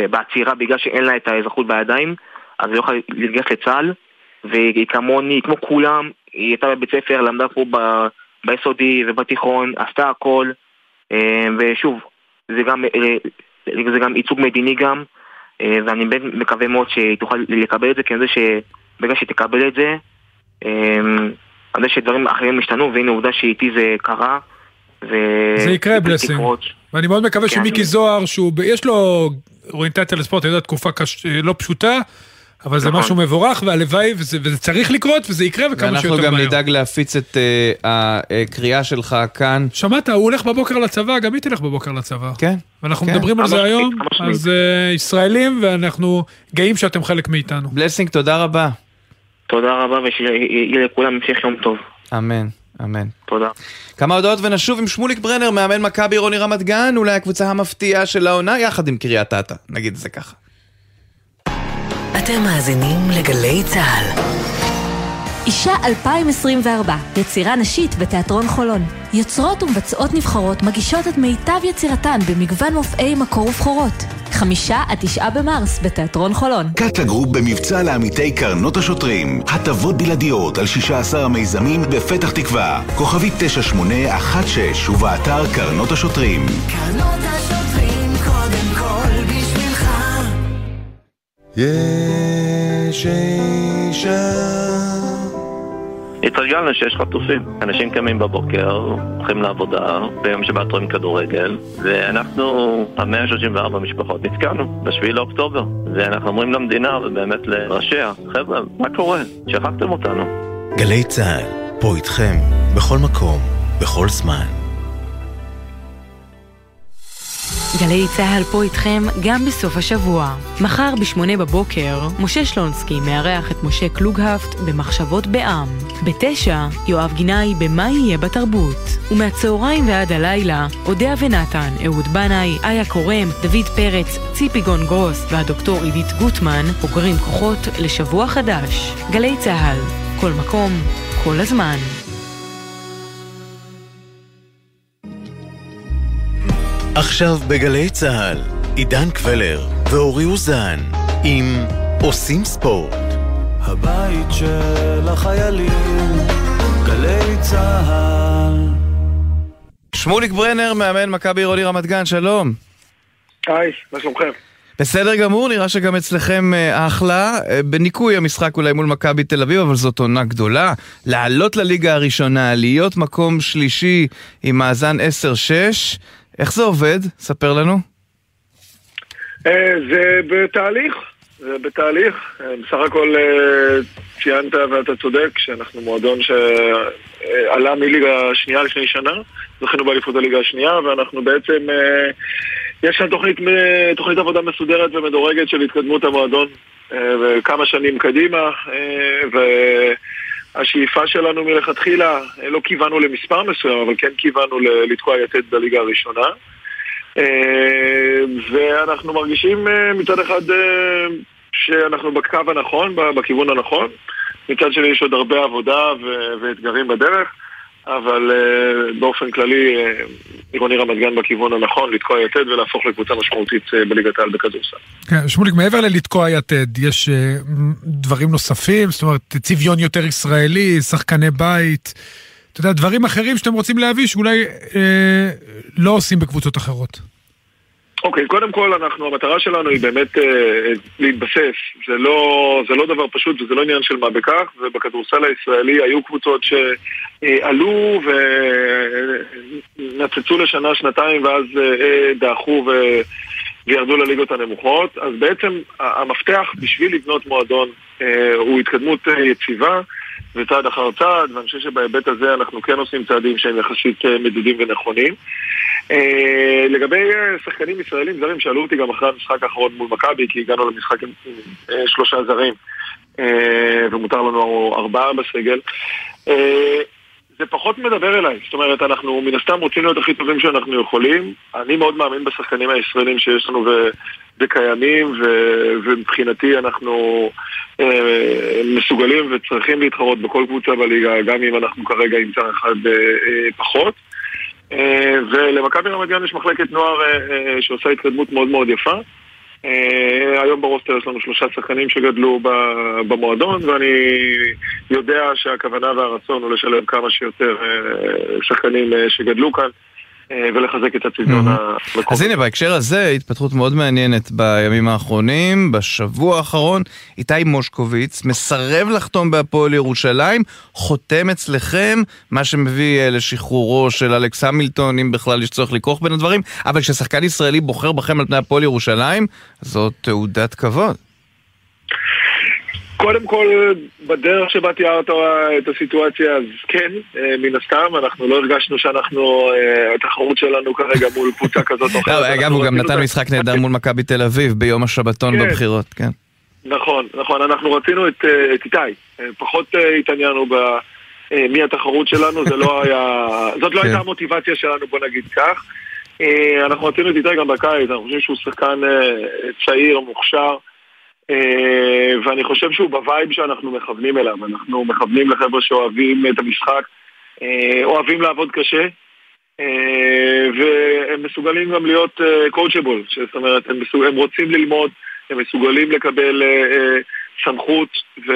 בעצירה בגלל שאין לה את האזרחות בידיים, אז היא לא יכולה להתגייס לצה"ל, והיא כמוני, כמו כולם, היא הייתה בבית ספר, למדה פה ב, ביסודי ובתיכון, עשתה הכל, ושוב, זה גם, אה, זה גם ייצוג מדיני גם, אה, ואני באמת מקווה מאוד שהיא תוכל לקבל את זה, כי אני יודע שברגע שהיא תקבל את זה, אני יודע שדברים אחרים השתנו, והנה עובדה שאיתי זה קרה. ו... זה יקרה, בלסינג. ואני מאוד מקווה כן, שמיקי אני- זוהר, שהוא, יש לו אוריינטציה לספורט, אני יודע, תקופה קש... לא פשוטה, אבל זה נכון. משהו מבורך, והלוואי, וזה, וזה צריך לקרות, וזה יקרה, וכמה ואנחנו שיותר גם מהר. נדאג להפיץ את אה, הקריאה שלך כאן. שמעת, הוא הולך בבוקר לצבא, גם היא תלך בבוקר לצבא. כן. ואנחנו כן. מדברים על זה היום. אז uh, ישראלים, ואנחנו גאים שאתם חלק מאיתנו. בלסינג, תודה רבה. תודה רבה, ושיהיה לכולם המשך יום טוב. אמן, אמן. תודה. כמה הודעות ונשוב עם שמוליק ברנר, מאמן מכבי עירוני רמת גן, אולי הקבוצה המפתיעה של העונה, יחד עם קריית אתא, נגיד את זה ככה. אתם מאזינים לגלי צה"ל. אישה 2024, יצירה נשית בתיאטרון חולון. יוצרות ומבצעות נבחרות מגישות את מיטב יצירתן במגוון מופעי מקור ובכורות. חמישה עד תשעה במרס בתיאטרון חולון. קאטה גרופ במבצע לעמיתי קרנות השוטרים. הטבות בלעדיות על 16 המיזמים בפתח תקווה. כוכבית 9816 ובאתר קרנות השוטרים. קרנות השוטרים יש אישה התרגלנו שיש חטופים. אנשים קמים בבוקר, הולכים לעבודה, ביום שבת רואים כדורגל, ואנחנו, ה-134 משפחות, נתקענו ב-7 לאוקטובר. ואנחנו אומרים למדינה, ובאמת לראשיה, חבר'ה, מה קורה? שכחתם אותנו. גלי צה"ל, פה איתכם, בכל מקום, בכל זמן. גלי צה"ל פה איתכם גם בסוף השבוע. מחר בשמונה בבוקר, משה שלונסקי מארח את משה קלוגהפט במחשבות בעם. בתשע, יואב גינאי במה יהיה בתרבות. ומהצהריים ועד הלילה, אודיה ונתן, אהוד בנאי, איה קורם, דוד פרץ, ציפי גון גרוס והדוקטור עידית גוטמן, אוגרים כוחות לשבוע חדש. גלי צה"ל, כל מקום, כל הזמן. עכשיו בגלי צה"ל, עידן קבלר ואורי אוזן, עם עושים ספורט. הבית של החיילים, גלי צה"ל. שמוליק ברנר, מאמן מכבי עירוני רמת גן, שלום. היי, מה שלומכם? בסדר גמור, נראה שגם אצלכם אה, אחלה. אה, בניקוי המשחק אולי מול מכבי תל אביב, אבל זאת עונה גדולה. לעלות לליגה הראשונה, להיות מקום שלישי עם מאזן 10-6, איך זה עובד? ספר לנו. אה, זה בתהליך, זה בתהליך. אה, בסך הכל אה, ציינת ואתה צודק שאנחנו מועדון שעלה מליגה שנייה לפני שנה, זכינו באליפות הליגה השנייה, ואנחנו בעצם, יש לנו תוכנית, תוכנית עבודה מסודרת ומדורגת של התקדמות המועדון כמה שנים קדימה, אה, והשאיפה שלנו מלכתחילה, אה, לא כיוונו למספר מסוים, אבל כן כיוונו לתקוע יתד בליגה הראשונה. אה, ואנחנו מרגישים אה, מצד אחד שאנחנו בקו הנכון, בכיוון הנכון. מצד שני יש עוד הרבה עבודה ואתגרים בדרך, אבל אה, באופן כללי אה, עירוני רמת גן בכיוון הנכון, לתקוע יתד ולהפוך לקבוצה משמעותית אה, בליגת העל בכדורסל. כן, שמוליק, מעבר ללתקוע יתד, יש אה, דברים נוספים? זאת אומרת, צביון יותר ישראלי, שחקני בית, אתה יודע, דברים אחרים שאתם רוצים להביא שאולי אה, לא עושים בקבוצות אחרות. אוקיי, קודם כל אנחנו, המטרה שלנו היא באמת אה, להתבסס. זה לא, זה לא דבר פשוט וזה לא עניין של מה בכך, ובכדורסל הישראלי היו קבוצות שעלו ונצצו לשנה, שנתיים, ואז אה, דעכו ו... וירדו לליגות הנמוכות. אז בעצם המפתח בשביל לבנות מועדון אה, הוא התקדמות אה, יציבה. וצעד אחר צעד, ואני חושב שבהיבט הזה אנחנו כן עושים צעדים שהם יחסית אה, מדודים ונכונים. אה, לגבי אה, שחקנים ישראלים זרים, שאלו אותי גם אחרי המשחק האחרון מול מכבי, כי הגענו למשחק עם שלושה זרים, ומותר לנו ארבעה בסגל. זה פחות מדבר אליי, זאת אומרת, אנחנו מן הסתם רוצים להיות הכי טובים שאנחנו יכולים. אני מאוד מאמין בשחקנים הישראלים שיש לנו. וקיימים, ו... ומבחינתי אנחנו אה, מסוגלים וצריכים להתחרות בכל קבוצה בליגה, גם אם אנחנו כרגע עם צער אחד אה, אה, פחות. אה, ולמכבי רמת גן יש מחלקת נוער אה, אה, שעושה התקדמות מאוד מאוד יפה. אה, היום ברוסטר יש לנו שלושה שחקנים שגדלו במועדון, ואני יודע שהכוונה והרצון הוא לשלב כמה שיותר אה, שחקנים אה, שגדלו כאן. אה, ולחזק את הצביון המקומי. אז הנה, בהקשר הזה, התפתחות מאוד מעניינת בימים האחרונים, בשבוע האחרון, איתי מושקוביץ מסרב לחתום בהפועל ירושלים, חותם אצלכם, מה שמביא אה, לשחרורו של אלכס המילטון, אם בכלל יש צורך לכרוך בין הדברים, אבל כששחקן ישראלי בוחר בכם על פני הפועל ירושלים, זאת תעודת כבוד. קודם כל, בדרך שבה תיארת את הסיטואציה, אז כן, אה, מן הסתם, אנחנו לא הרגשנו שאנחנו, אה, התחרות שלנו כרגע מול קבוצה כזאת או אחרת. אגב, הוא גם נתן משחק נהדר מול מכבי תל אביב ביום השבתון כן. בבחירות, כן. נכון, נכון, אנחנו רצינו את, אה, איתי, אה, פחות אה, התעניינו ב... אה, מי התחרות שלנו, זה לא היה, זאת לא כן. הייתה המוטיבציה שלנו, בוא נגיד כך. אה, אנחנו רצינו את איתי גם בקיץ, אנחנו חושבים שהוא שחקן אה, צעיר, מוכשר, אה, ואני חושב שהוא ב vibe שאנחנו מכוונים אליו, אנחנו מכוונים לחבר'ה שאוהבים את המשחק, אה, אוהבים לעבוד קשה, אה, והם מסוגלים גם להיות coachable, זאת אומרת, הם, מסוג, הם רוצים ללמוד, הם מסוגלים לקבל אה, אה, סמכות, ו,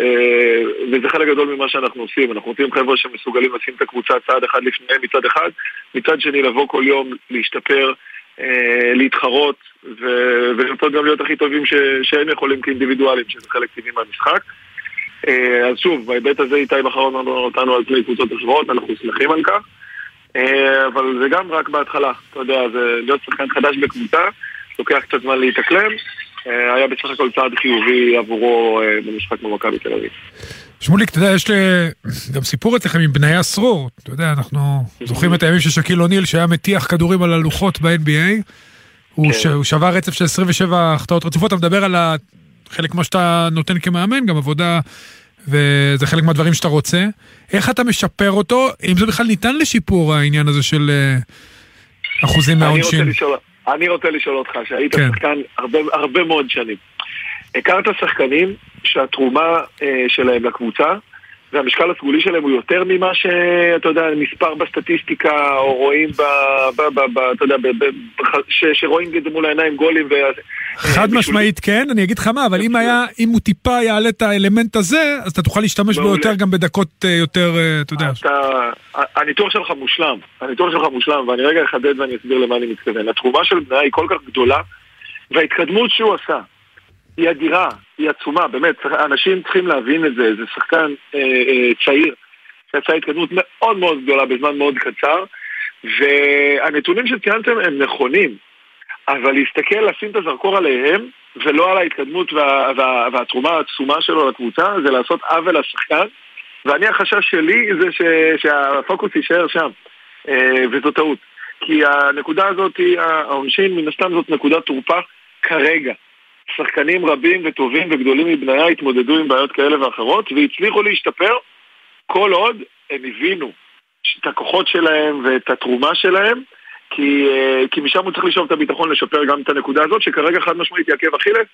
אה, וזה חלק גדול ממה שאנחנו עושים. אנחנו רוצים חבר'ה שמסוגלים לשים את הקבוצה צעד אחד לפניהם מצד אחד, מצד שני לבוא כל יום, להשתפר, אה, להתחרות, ו- ולרצות גם להיות הכי טובים ש- שהם יכולים כאינדיבידואלים, שזה חלק טבעי מהמשחק. אה, אז שוב, בהיבט הזה איתי בחר אותנו על פני קבוצות אחרות, אנחנו שמחים על כך. אה, אבל זה גם רק בהתחלה, אתה יודע, זה להיות שחקן חדש בקבוצה, לוקח קצת זמן להתאקלם. אה, היה בסך הכל צעד חיובי עבורו אה, במשחק מול מכבי תל אביב. שמוליק, אתה יודע, יש לי גם סיפור אצלכם עם בניה סרור. אתה יודע, אנחנו זוכרים את הימים של שקיל אוניל שהיה מטיח כדורים על הלוחות ב-NBA. הוא, ש... הוא שבר רצף של 27 החטאות רצופות, אתה מדבר על ה... חלק מה שאתה נותן כמאמן, גם עבודה, וזה חלק מהדברים שאתה רוצה. איך אתה משפר אותו, אם זה בכלל ניתן לשיפור העניין הזה של אה, אחוזים מהעונשין? אני רוצה לשאול אותך, שהיית כן. שחקן הרבה, הרבה מאוד שנים. הכרת שחקנים שהתרומה אה, שלהם לקבוצה והמשקל הסגולי שלהם הוא יותר ממה שאתה יודע, נספר בסטטיסטיקה או רואים ב... ב, ב, ב אתה יודע, ב, ב, ב, ש, שרואים את זה מול העיניים גולים ו... חד משמעית כן, אני אגיד לך מה, אבל אם היה, אם הוא טיפה יעלה את האלמנט הזה, אז אתה תוכל להשתמש בו. יותר גם בדקות אה, יותר, אה, אתה יודע. הניתוח שלך מושלם, הניתוח שלך מושלם, ואני רגע אחדד ואני אסביר למה אני מתכוון. התרומה של בניה היא כל כך גדולה, וההתקדמות שהוא עשה היא אדירה, היא עצומה, באמת, אנשים צריכים להבין את זה, זה שחקן אה, אה, צעיר, שעשה התקדמות מאוד מאוד גדולה בזמן מאוד קצר, והנתונים שציינתם הם נכונים, אבל להסתכל, לשים את הזרקור עליהם, ולא על ההתקדמות וה, וה, והתרומה העצומה שלו לקבוצה, זה לעשות עוול לשחקן, ואני החשש שלי זה ש, שהפוקוס יישאר שם, אה, וזו טעות. כי הנקודה הזאת, העונשין, מן הסתם זאת נקודת תורפה כרגע. שחקנים רבים וטובים וגדולים מבניה התמודדו עם בעיות כאלה ואחרות, והצליחו להשתפר כל עוד הם הבינו את הכוחות שלהם ואת התרומה שלהם, כי, אה, כי משם הוא צריך לשאוב את הביטחון לשפר גם את הנקודה הזאת, שכרגע חד משמעית היא עקב אכילס.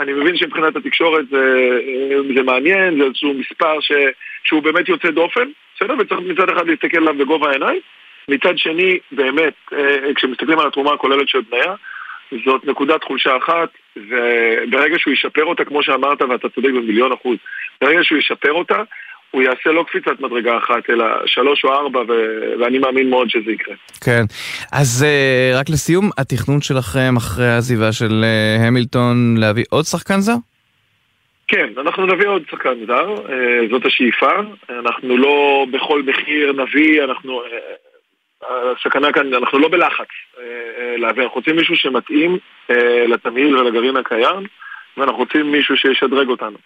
אני מבין שמבחינת התקשורת זה, אה, זה מעניין, זה איזשהו מספר ש, שהוא באמת יוצא דופן, בסדר? וצריך מצד אחד להסתכל עליו בגובה העיניים. מצד שני, באמת, אה, כשמסתכלים על התרומה הכוללת של בניה, זאת נקודת חולשה אחת, וברגע שהוא ישפר אותה, כמו שאמרת, ואתה צודק במיליון אחוז, ברגע שהוא ישפר אותה, הוא יעשה לא קפיצת מדרגה אחת, אלא שלוש או ארבע, ו- ואני מאמין מאוד שזה יקרה. כן. אז אה, רק לסיום, התכנון שלכם אחרי העזיבה של אה, המילטון להביא עוד שחקן זר? כן, אנחנו נביא עוד שחקן זר, אה, זאת השאיפה. אנחנו לא בכל מחיר נביא, אנחנו... אה, הסכנה כאן, אנחנו לא בלחץ אה, אה, להביא, אנחנו רוצים מישהו שמתאים אה, לתמהיל ולגרעין הקיים, ואנחנו רוצים מישהו שישדרג אותנו,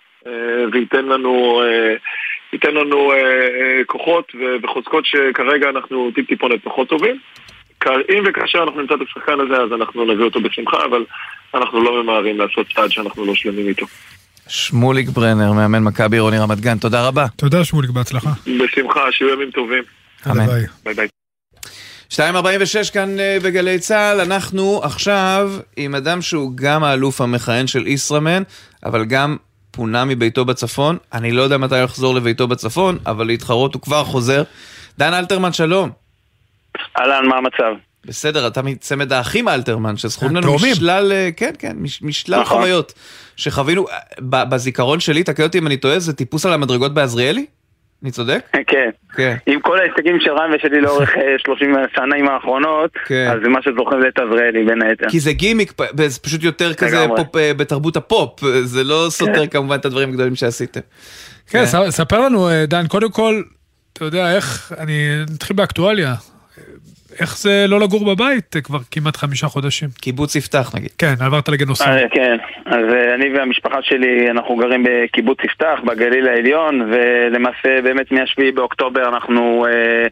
וייתן לנו, ייתן לנו כוחות וחוזקות שכרגע אנחנו טיפ-טיפונת פחות טובים. אם וכאשר אנחנו נמצא את השחקן הזה, אז אנחנו נביא אותו בשמחה, אבל אנחנו לא ממהרים לעשות צעד שאנחנו לא שלמים איתו. שמוליק ברנר, מאמן מכבי עירוני רמת גן, תודה רבה. תודה שמוליק, בהצלחה. בשמחה, שיהיו ימים טובים. אמן. ביי ביי. 2.46 כאן אה, בגלי צה"ל, אנחנו עכשיו עם אדם שהוא גם האלוף המכהן של ישראמן, אבל גם פונה מביתו בצפון. אני לא יודע מתי הוא יחזור לביתו בצפון, אבל להתחרות הוא כבר חוזר. דן אלתרמן, שלום. אהלן, מה המצב? בסדר, אתה מצמד האחים אלתרמן, שזכורים לנו. משלל, אה, כן, כן, מש- משלל נכון. חוויות שחווינו. אה, בזיכרון שלי, תקן אותי אם אני טועה, זה טיפוס על המדרגות בעזריאלי? אני צודק? כן. כן. עם כל ההישגים של רן ושלי לאורך אה, 30 השנים האחרונות, כן. אז מה שזוכרים זה את עזריאלי בין היתר. כי זה גימיק, זה פשוט יותר כזה. פופ אה, בתרבות הפופ, אה, זה לא סותר כמובן את הדברים הגדולים שעשיתם. כן, ס- ספר לנו, אה, דן, קודם כל, אתה יודע, איך, אני נתחיל באקטואליה. איך זה לא לגור בבית אה, כבר כמעט חמישה חודשים? קיבוץ יפתח נגיד. כן, עברת לגנוסר. אה, כן, אז אה, אני והמשפחה שלי, אנחנו גרים בקיבוץ יפתח, בגליל העליון, ולמעשה באמת מ-7 באוקטובר אנחנו אה,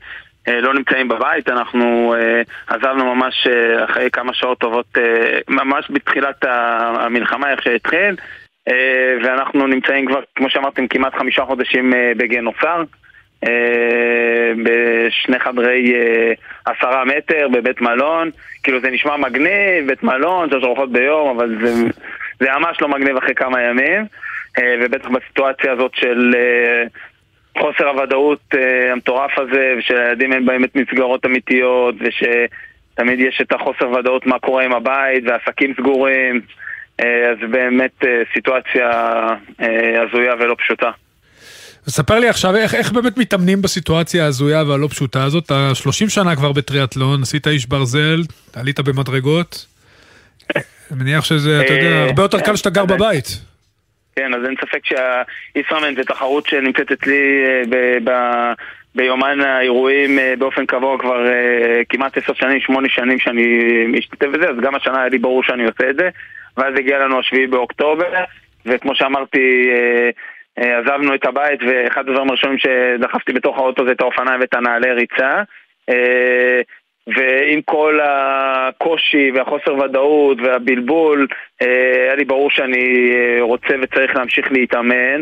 אה, לא נמצאים בבית, אנחנו אה, עזבנו ממש אה, אחרי כמה שעות טובות, אה, ממש בתחילת המלחמה, איך שהתחיל, אה, ואנחנו נמצאים כבר, כמו שאמרתם, כמעט חמישה חודשים אה, בגנוסר. אה, בשני חדרי אה, עשרה מטר בבית מלון, כאילו זה נשמע מגניב, בית מלון, שלוש ארוחות ביום, אבל זה, זה ממש לא מגניב אחרי כמה ימים, אה, ובטח בסיטואציה הזאת של חוסר הוודאות המטורף הזה, ושלילדים אין באמת מסגרות אמיתיות, ושתמיד יש את החוסר ודאות מה קורה עם הבית, ועסקים סגורים, אז באמת סיטואציה הזויה ולא פשוטה. ספר לי עכשיו, איך, איך באמת מתאמנים בסיטואציה ההזויה והלא פשוטה הזאת? אתה 30 שנה כבר בטריאטלון, עשית איש ברזל, עלית במדרגות. אני מניח שזה, אתה יודע, אה, הרבה יותר קל שאתה גר בבית. כן, אז אין ספק שהישראמן זה תחרות שנמצאת אצלי אה, ב- ב- ביומן האירועים אה, באופן קבוע כבר כמעט עשר שנים, שמונה שנים שאני משתתף בזה, אז גם השנה היה לי ברור שאני עושה את זה, ואז הגיע לנו השביעי באוקטובר, וכמו שאמרתי, עזבנו את הבית, ואחד הדברים הראשונים שדחפתי בתוך האוטו זה את האופניים ואת הנעלי ריצה. אה, ועם כל הקושי והחוסר ודאות והבלבול, אה, היה לי ברור שאני אה, רוצה וצריך להמשיך להתאמן.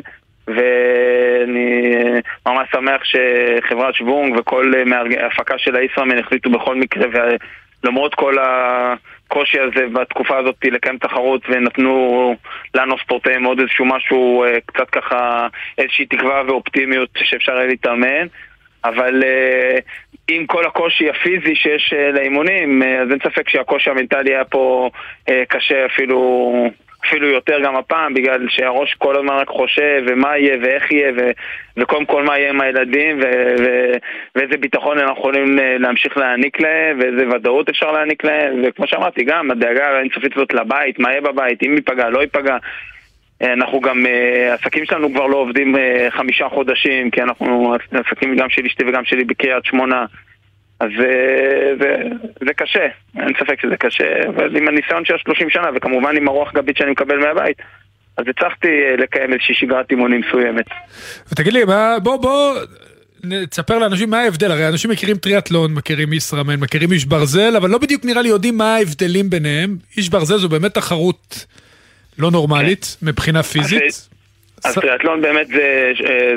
ואני אה, ממש שמח שחברת שוונג וכל אה, מארג- ההפקה של הישראמן החליטו בכל מקרה, ולמרות כל הקושי הזה בתקופה הזאת לקיים תחרות ונתנו לנו ספורטאים עוד איזשהו משהו, אה, קצת ככה איזושהי תקווה ואופטימיות שאפשר יהיה להתאמן. אבל uh, עם כל הקושי הפיזי שיש uh, לאימונים, אז אין ספק שהקושי המנטלי היה פה קשה אפילו, אפילו יותר גם הפעם, בגלל שהראש כל הזמן רק חושב, ומה יהיה, ואיך יהיה, ו, וקודם כל מה יהיה עם הילדים, ו, ו, ואיזה ביטחון אנחנו יכולים אה, להמשיך להעניק להם, ואיזה ודאות אפשר להעניק להם, וכמו שאמרתי, גם הדאגה האינסופית הזאת לבית, מה יהיה בבית, אם ייפגע, לא ייפגע. אה, אנחנו גם, אה, העסקים שלנו כבר לא עובדים חמישה חודשים, כי אנחנו, העסקים גם של אשתי וגם שלי בקריית שמונה. אז אה, זה, קשה, אין ספק שזה קשה, אבל עם הניסיון של 30 שנה, וכמובן עם הרוח גבית שאני מקבל מהבית, אז הצלחתי אה, לקיים איזושהי שגרת אימונים מסוימת. ותגיד לי, מה, בוא, בוא, תספר לאנשים מה ההבדל, הרי אנשים מכירים טריאטלון, מכירים ישראמן, מכירים איש ברזל, אבל לא בדיוק נראה לי יודעים מה ההבדלים ביניהם. איש ברזל זו באמת תחרות לא נורמלית מבחינה פיזית. אז טריאטלון באמת זה,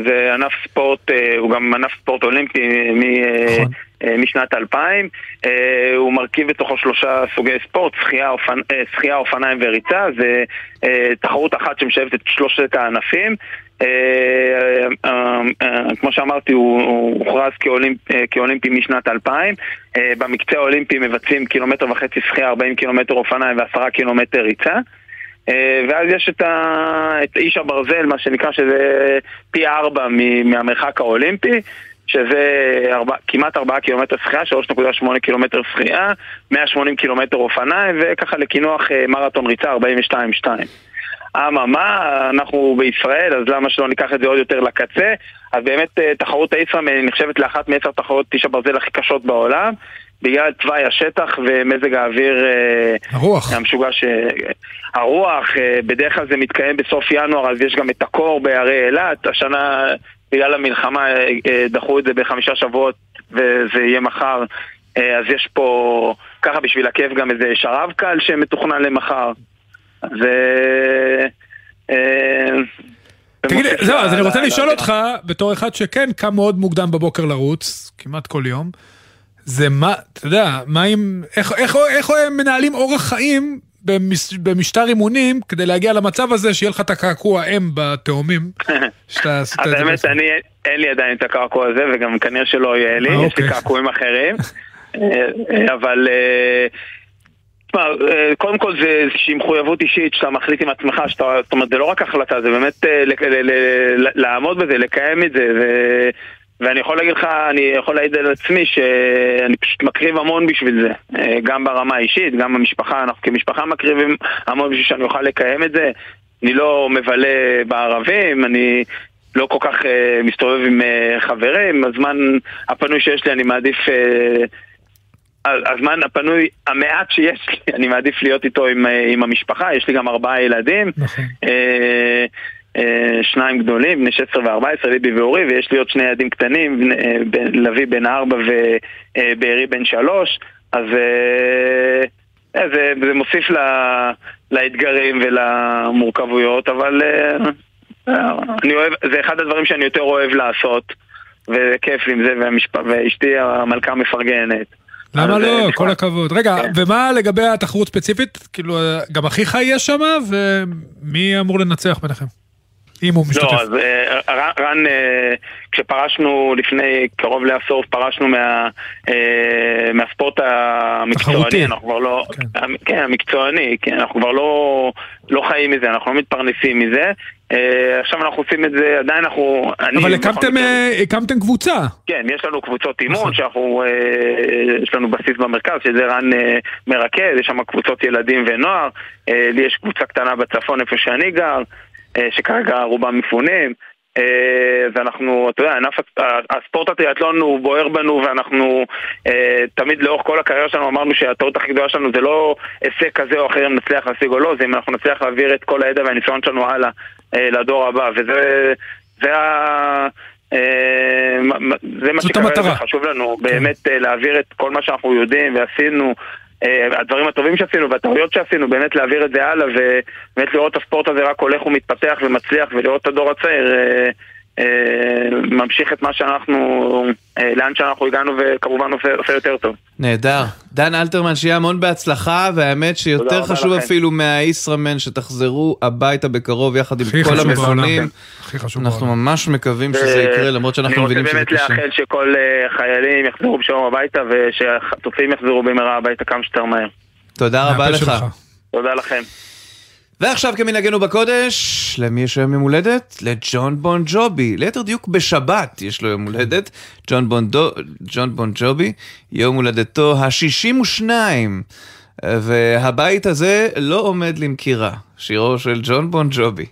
זה ענף ספורט, אה, הוא גם ענף ספורט אולימפי מ- אה, אה, משנת 2000. אה, הוא מרכיב בתוכו שלושה סוגי ספורט, שחייה, אופנ... אה, שחייה, אופניים וריצה. זה אה, תחרות אחת שמשלבת את שלושת הענפים. אה, אה, אה, כמו שאמרתי, הוא הוכרז כאולימפ, אה, כאולימפי משנת 2000. אה, במקצה האולימפי מבצעים קילומטר וחצי שחייה, 40 קילומטר אופניים ועשרה קילומטר ריצה. אה, ואז יש את, ה... את איש הברזל, מה שנקרא, שזה פי ארבע מהמרחק האולימפי, שזה ארבע... כמעט ארבעה קילומטר שחייה, 3.8 קילומטר שחייה, 180 קילומטר אופניים, וככה לקינוח אה, מרתון ריצה 42.2. אממה, אנחנו בישראל, אז למה שלא ניקח את זה עוד יותר לקצה? אז באמת אה, תחרות הישראמן נחשבת לאחת מעשר תחרות איש הברזל הכי קשות בעולם. בגלל תוואי השטח ומזג האוויר אה, הרוח. המשוגע ש... הרוח, אה, בדרך כלל זה מתקיים בסוף ינואר, אז יש גם את הקור בהרי אילת. השנה, בגלל המלחמה, אה, דחו את זה בחמישה שבועות וזה יהיה מחר. אז יש פה, ככה בשביל הכיף, גם איזה שרב קל שמתוכנן למחר. אז... אה, תגיד, זהו, אז ל- אני רוצה לשאול אותך, בתור אחד שכן קם מאוד מוקדם בבוקר לרוץ, כמעט כל יום, זה מה, אתה יודע, מה אם, איך, איך, איך הם מנהלים אורח חיים במש, במשטר אימונים כדי להגיע למצב הזה שיהיה לך את הקעקוע אם בתאומים? שאתה עשית אז את זה האמת, בעצם. אני, אין לי עדיין את הקעקוע הזה, וגם כנראה שלא יהיה לי, אה, יש לי אוקיי. קעקועים אחרים. אה, אבל... אה, תשמע, קודם כל זה איזושהי מחויבות אישית שאתה מחליט עם עצמך, שאתה, זאת אומרת זה לא רק החלטה, זה באמת לעמוד בזה, לקיים את זה, ואני יכול להגיד לך, אני יכול להעיד על עצמי שאני פשוט מקריב המון בשביל זה, אה, גם ברמה האישית, גם במשפחה, אנחנו כמשפחה מקריבים המון בשביל שאני אוכל לקיים את זה, אני לא מבלה בערבים, אני לא כל כך אה, מסתובב עם אה, חברים, הזמן הפנוי שיש לי אני מעדיף... אה, הזמן הפנוי, המעט שיש לי, אני מעדיף להיות איתו עם, עם המשפחה, יש לי גם ארבעה ילדים, אה, שניים גדולים, בני 16 ו-14, ליבי ואורי, ויש לי עוד שני ילדים קטנים, בני- אה, בן- לביא בן ארבע ובארי בן שלוש, אז אה, אה, זה, זה מוסיף ל, לאתגרים ולמורכבויות, אבל אה, אה, אני אוהב, זה אחד הדברים שאני יותר אוהב לעשות, וכיף לי עם זה, והמשפ... ואשתי המלכה מפרגנת. למה אז, לא? אה, כל הכבוד. רגע, ומה לגבי התחרות ספציפית? כאילו, אה, גם אחיך יהיה שם, ומי אמור לנצח ביניכם? אם הוא משתתף. לא, אז אה, רן, רן, אה, כשפרשנו לפני קרוב לעשור, פרשנו מה, אה, מהספורט המקצועני. אנחנו כבר לא, כן, המקצועני, כן, אנחנו כבר לא, לא חיים מזה, אנחנו לא מתפרנסים מזה. עכשיו אנחנו עושים את זה, עדיין אנחנו... אבל הקמתם, הקמתם קבוצה. כן, יש לנו קבוצות אימון, שאנחנו, אה, יש לנו בסיס במרכז, שזה רן מרכז, יש שם קבוצות ילדים ונוער, לי יש קבוצה קטנה בצפון, איפה שאני גר, שכרגע רובם מפונים. אה, אז אנחנו, אתה יודע, ענף הס- הספורט הטריאטלון הוא בוער בנו ואנחנו אה, תמיד לאורך כל הקריירה שלנו אמרנו שהטעות הכי גדולה שלנו זה לא הישג כזה או אחר אם נצליח להשיג או לא, זה אם אנחנו נצליח להעביר את כל הידע והניסיון שלנו הלאה אה, לדור הבא, וזה זה ה... אה, זה מה שכרגע. חשוב לנו, באמת אה, להעביר את כל מה שאנחנו יודעים ועשינו, אה, הדברים הטובים שעשינו והטעויות שעשינו, באמת להעביר את זה הלאה ובאמת לראות את הספורט הזה רק הולך ומתפתח ומצליח ולראות את הדור הצעיר אה, אה, ממשיך את מה שאנחנו, אה, לאן שאנחנו הגענו וכמובן עושה, עושה יותר טוב. נהדר. דן אלתרמן, שיהיה המון בהצלחה, והאמת שיותר חשוב. אפילו מהאיסרמן, שתחזרו הביתה בקרוב יחד עם כל. המפונים. הכי חשוב אנחנו ממש מקווים שזה יקרה, למרות שאנחנו מבינים שזה אני קשה. רוצה באמת לאחל שכל אה, חיילים יחזרו בשלום הביתה ושהחטופים יחזרו במהרה הביתה כמה שיותר מהר. תודה רבה לך. שלך. תודה לכם. ועכשיו כמנהגנו בקודש, למי יש היום יום הולדת? לג'ון בון ג'ובי. ליתר דיוק בשבת יש לו יום הולדת. ג'ון בון, דו, ג'ון בון ג'ובי, יום הולדתו ה-62. והבית הזה לא עומד למכירה. שירו של ג'ון בון ג'ובי.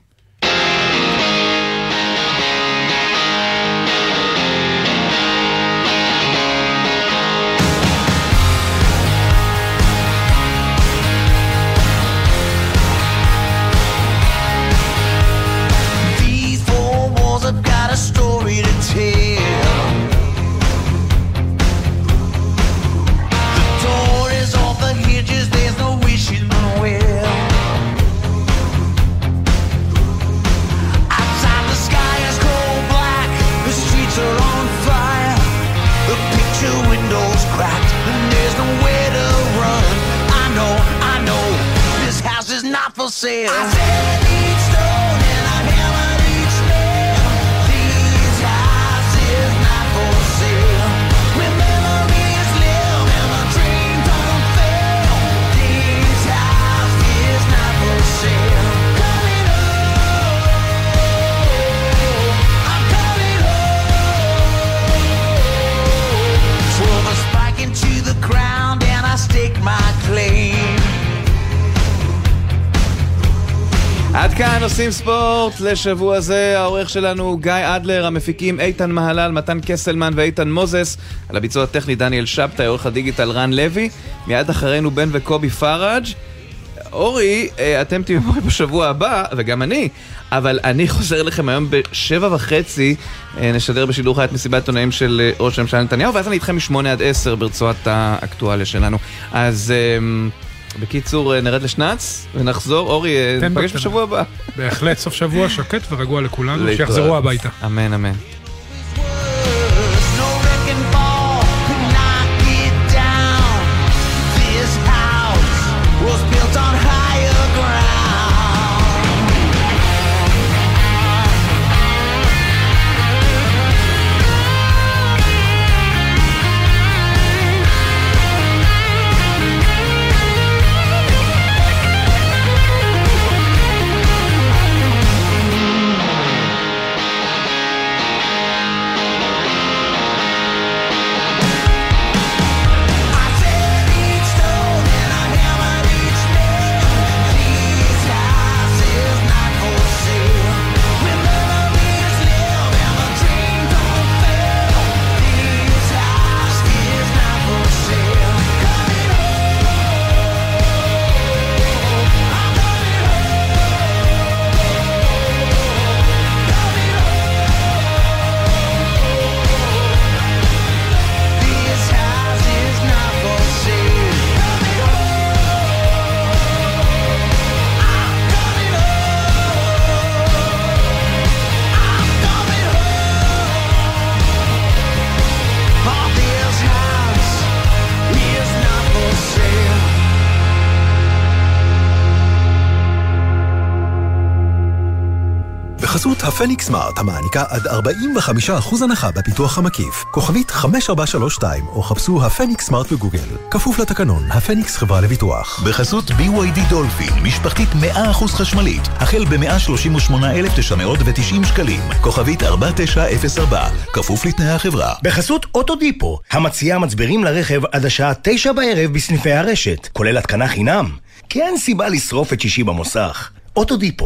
עושים ספורט. לשבוע זה, העורך שלנו גיא אדלר, המפיקים איתן מהלל, מתן קסלמן ואיתן מוזס, על הביצוע הטכני דניאל שבתאי, עורך הדיגיטל רן לוי, מיד אחרינו בן וקובי פראג'. אורי, אה, אתם תהיו פה בשבוע הבא, וגם אני, אבל אני חוזר לכם היום בשבע וחצי, אה, נשדר בשידור חי את מסיבת עיתונאים של אה, ראש הממשלה נתניהו, ואז אני איתכם משמונה עד עשר ברצועת האקטואליה שלנו. אז בקיצור, אה, נרד לשנץ ונחזור. אורי, אה, ניפגש בקטנה. בשבוע הבא. בהחלט, סוף שבוע שקט ורגוע לכולנו. שיחזרו הביתה. אמן, אמן. בחסות הפניקס סמארט המעניקה עד 45% הנחה בפיתוח המקיף. כוכבית 5432 או חפשו הפניקס סמארט בגוגל. כפוף לתקנון, הפניקס חברה לביטוח. בחסות BYD דולפין, משפחתית 100% חשמלית, החל ב-138,990 שקלים, כוכבית 4904, כפוף לתנאי החברה. בחסות אוטודיפו, המציעה מצברים לרכב עד השעה תשע בערב בסניפי הרשת, כולל התקנה חינם. כי אין סיבה לשרוף את שישי במוסך. אוטודיפו.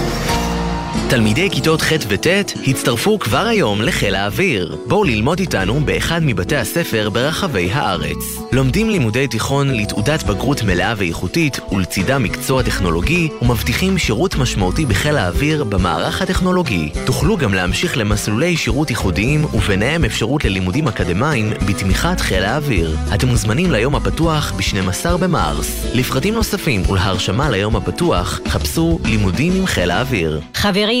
תלמידי כיתות ח' וט' הצטרפו כבר היום לחיל האוויר. בואו ללמוד איתנו באחד מבתי הספר ברחבי הארץ. לומדים לימודי תיכון לתעודת בגרות מלאה ואיכותית ולצידה מקצוע טכנולוגי ומבטיחים שירות משמעותי בחיל האוויר במערך הטכנולוגי. תוכלו גם להמשיך למסלולי שירות ייחודיים וביניהם אפשרות ללימודים אקדמיים בתמיכת חיל האוויר. אתם מוזמנים ליום הפתוח ב-12 במרס. לפרטים נוספים ולהרשמה ליום הפתוח חפשו לימודים עם חיל האוויר. חברים,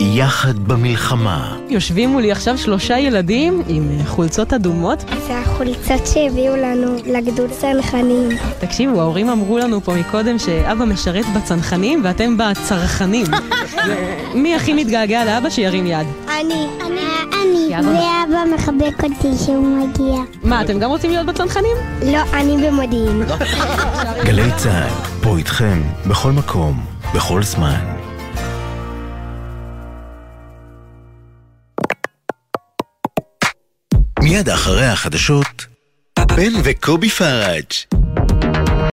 יחד במלחמה. יושבים מולי עכשיו שלושה ילדים עם חולצות אדומות. זה החולצות שהביאו לנו לגדוד צנחנים. תקשיבו, ההורים אמרו לנו פה מקודם שאבא משרת בצנחנים ואתם בצרכנים. מי הכי מתגעגע לאבא שירים יד? אני. אני. ואבא מחבק אותי כשהוא מגיע. מה, אתם גם רוצים להיות בצנחנים? לא, אני במודיעין. גלי צה"ל, פה איתכם, בכל מקום, בכל זמן. מיד אחרי החדשות, בן וקובי פראג'.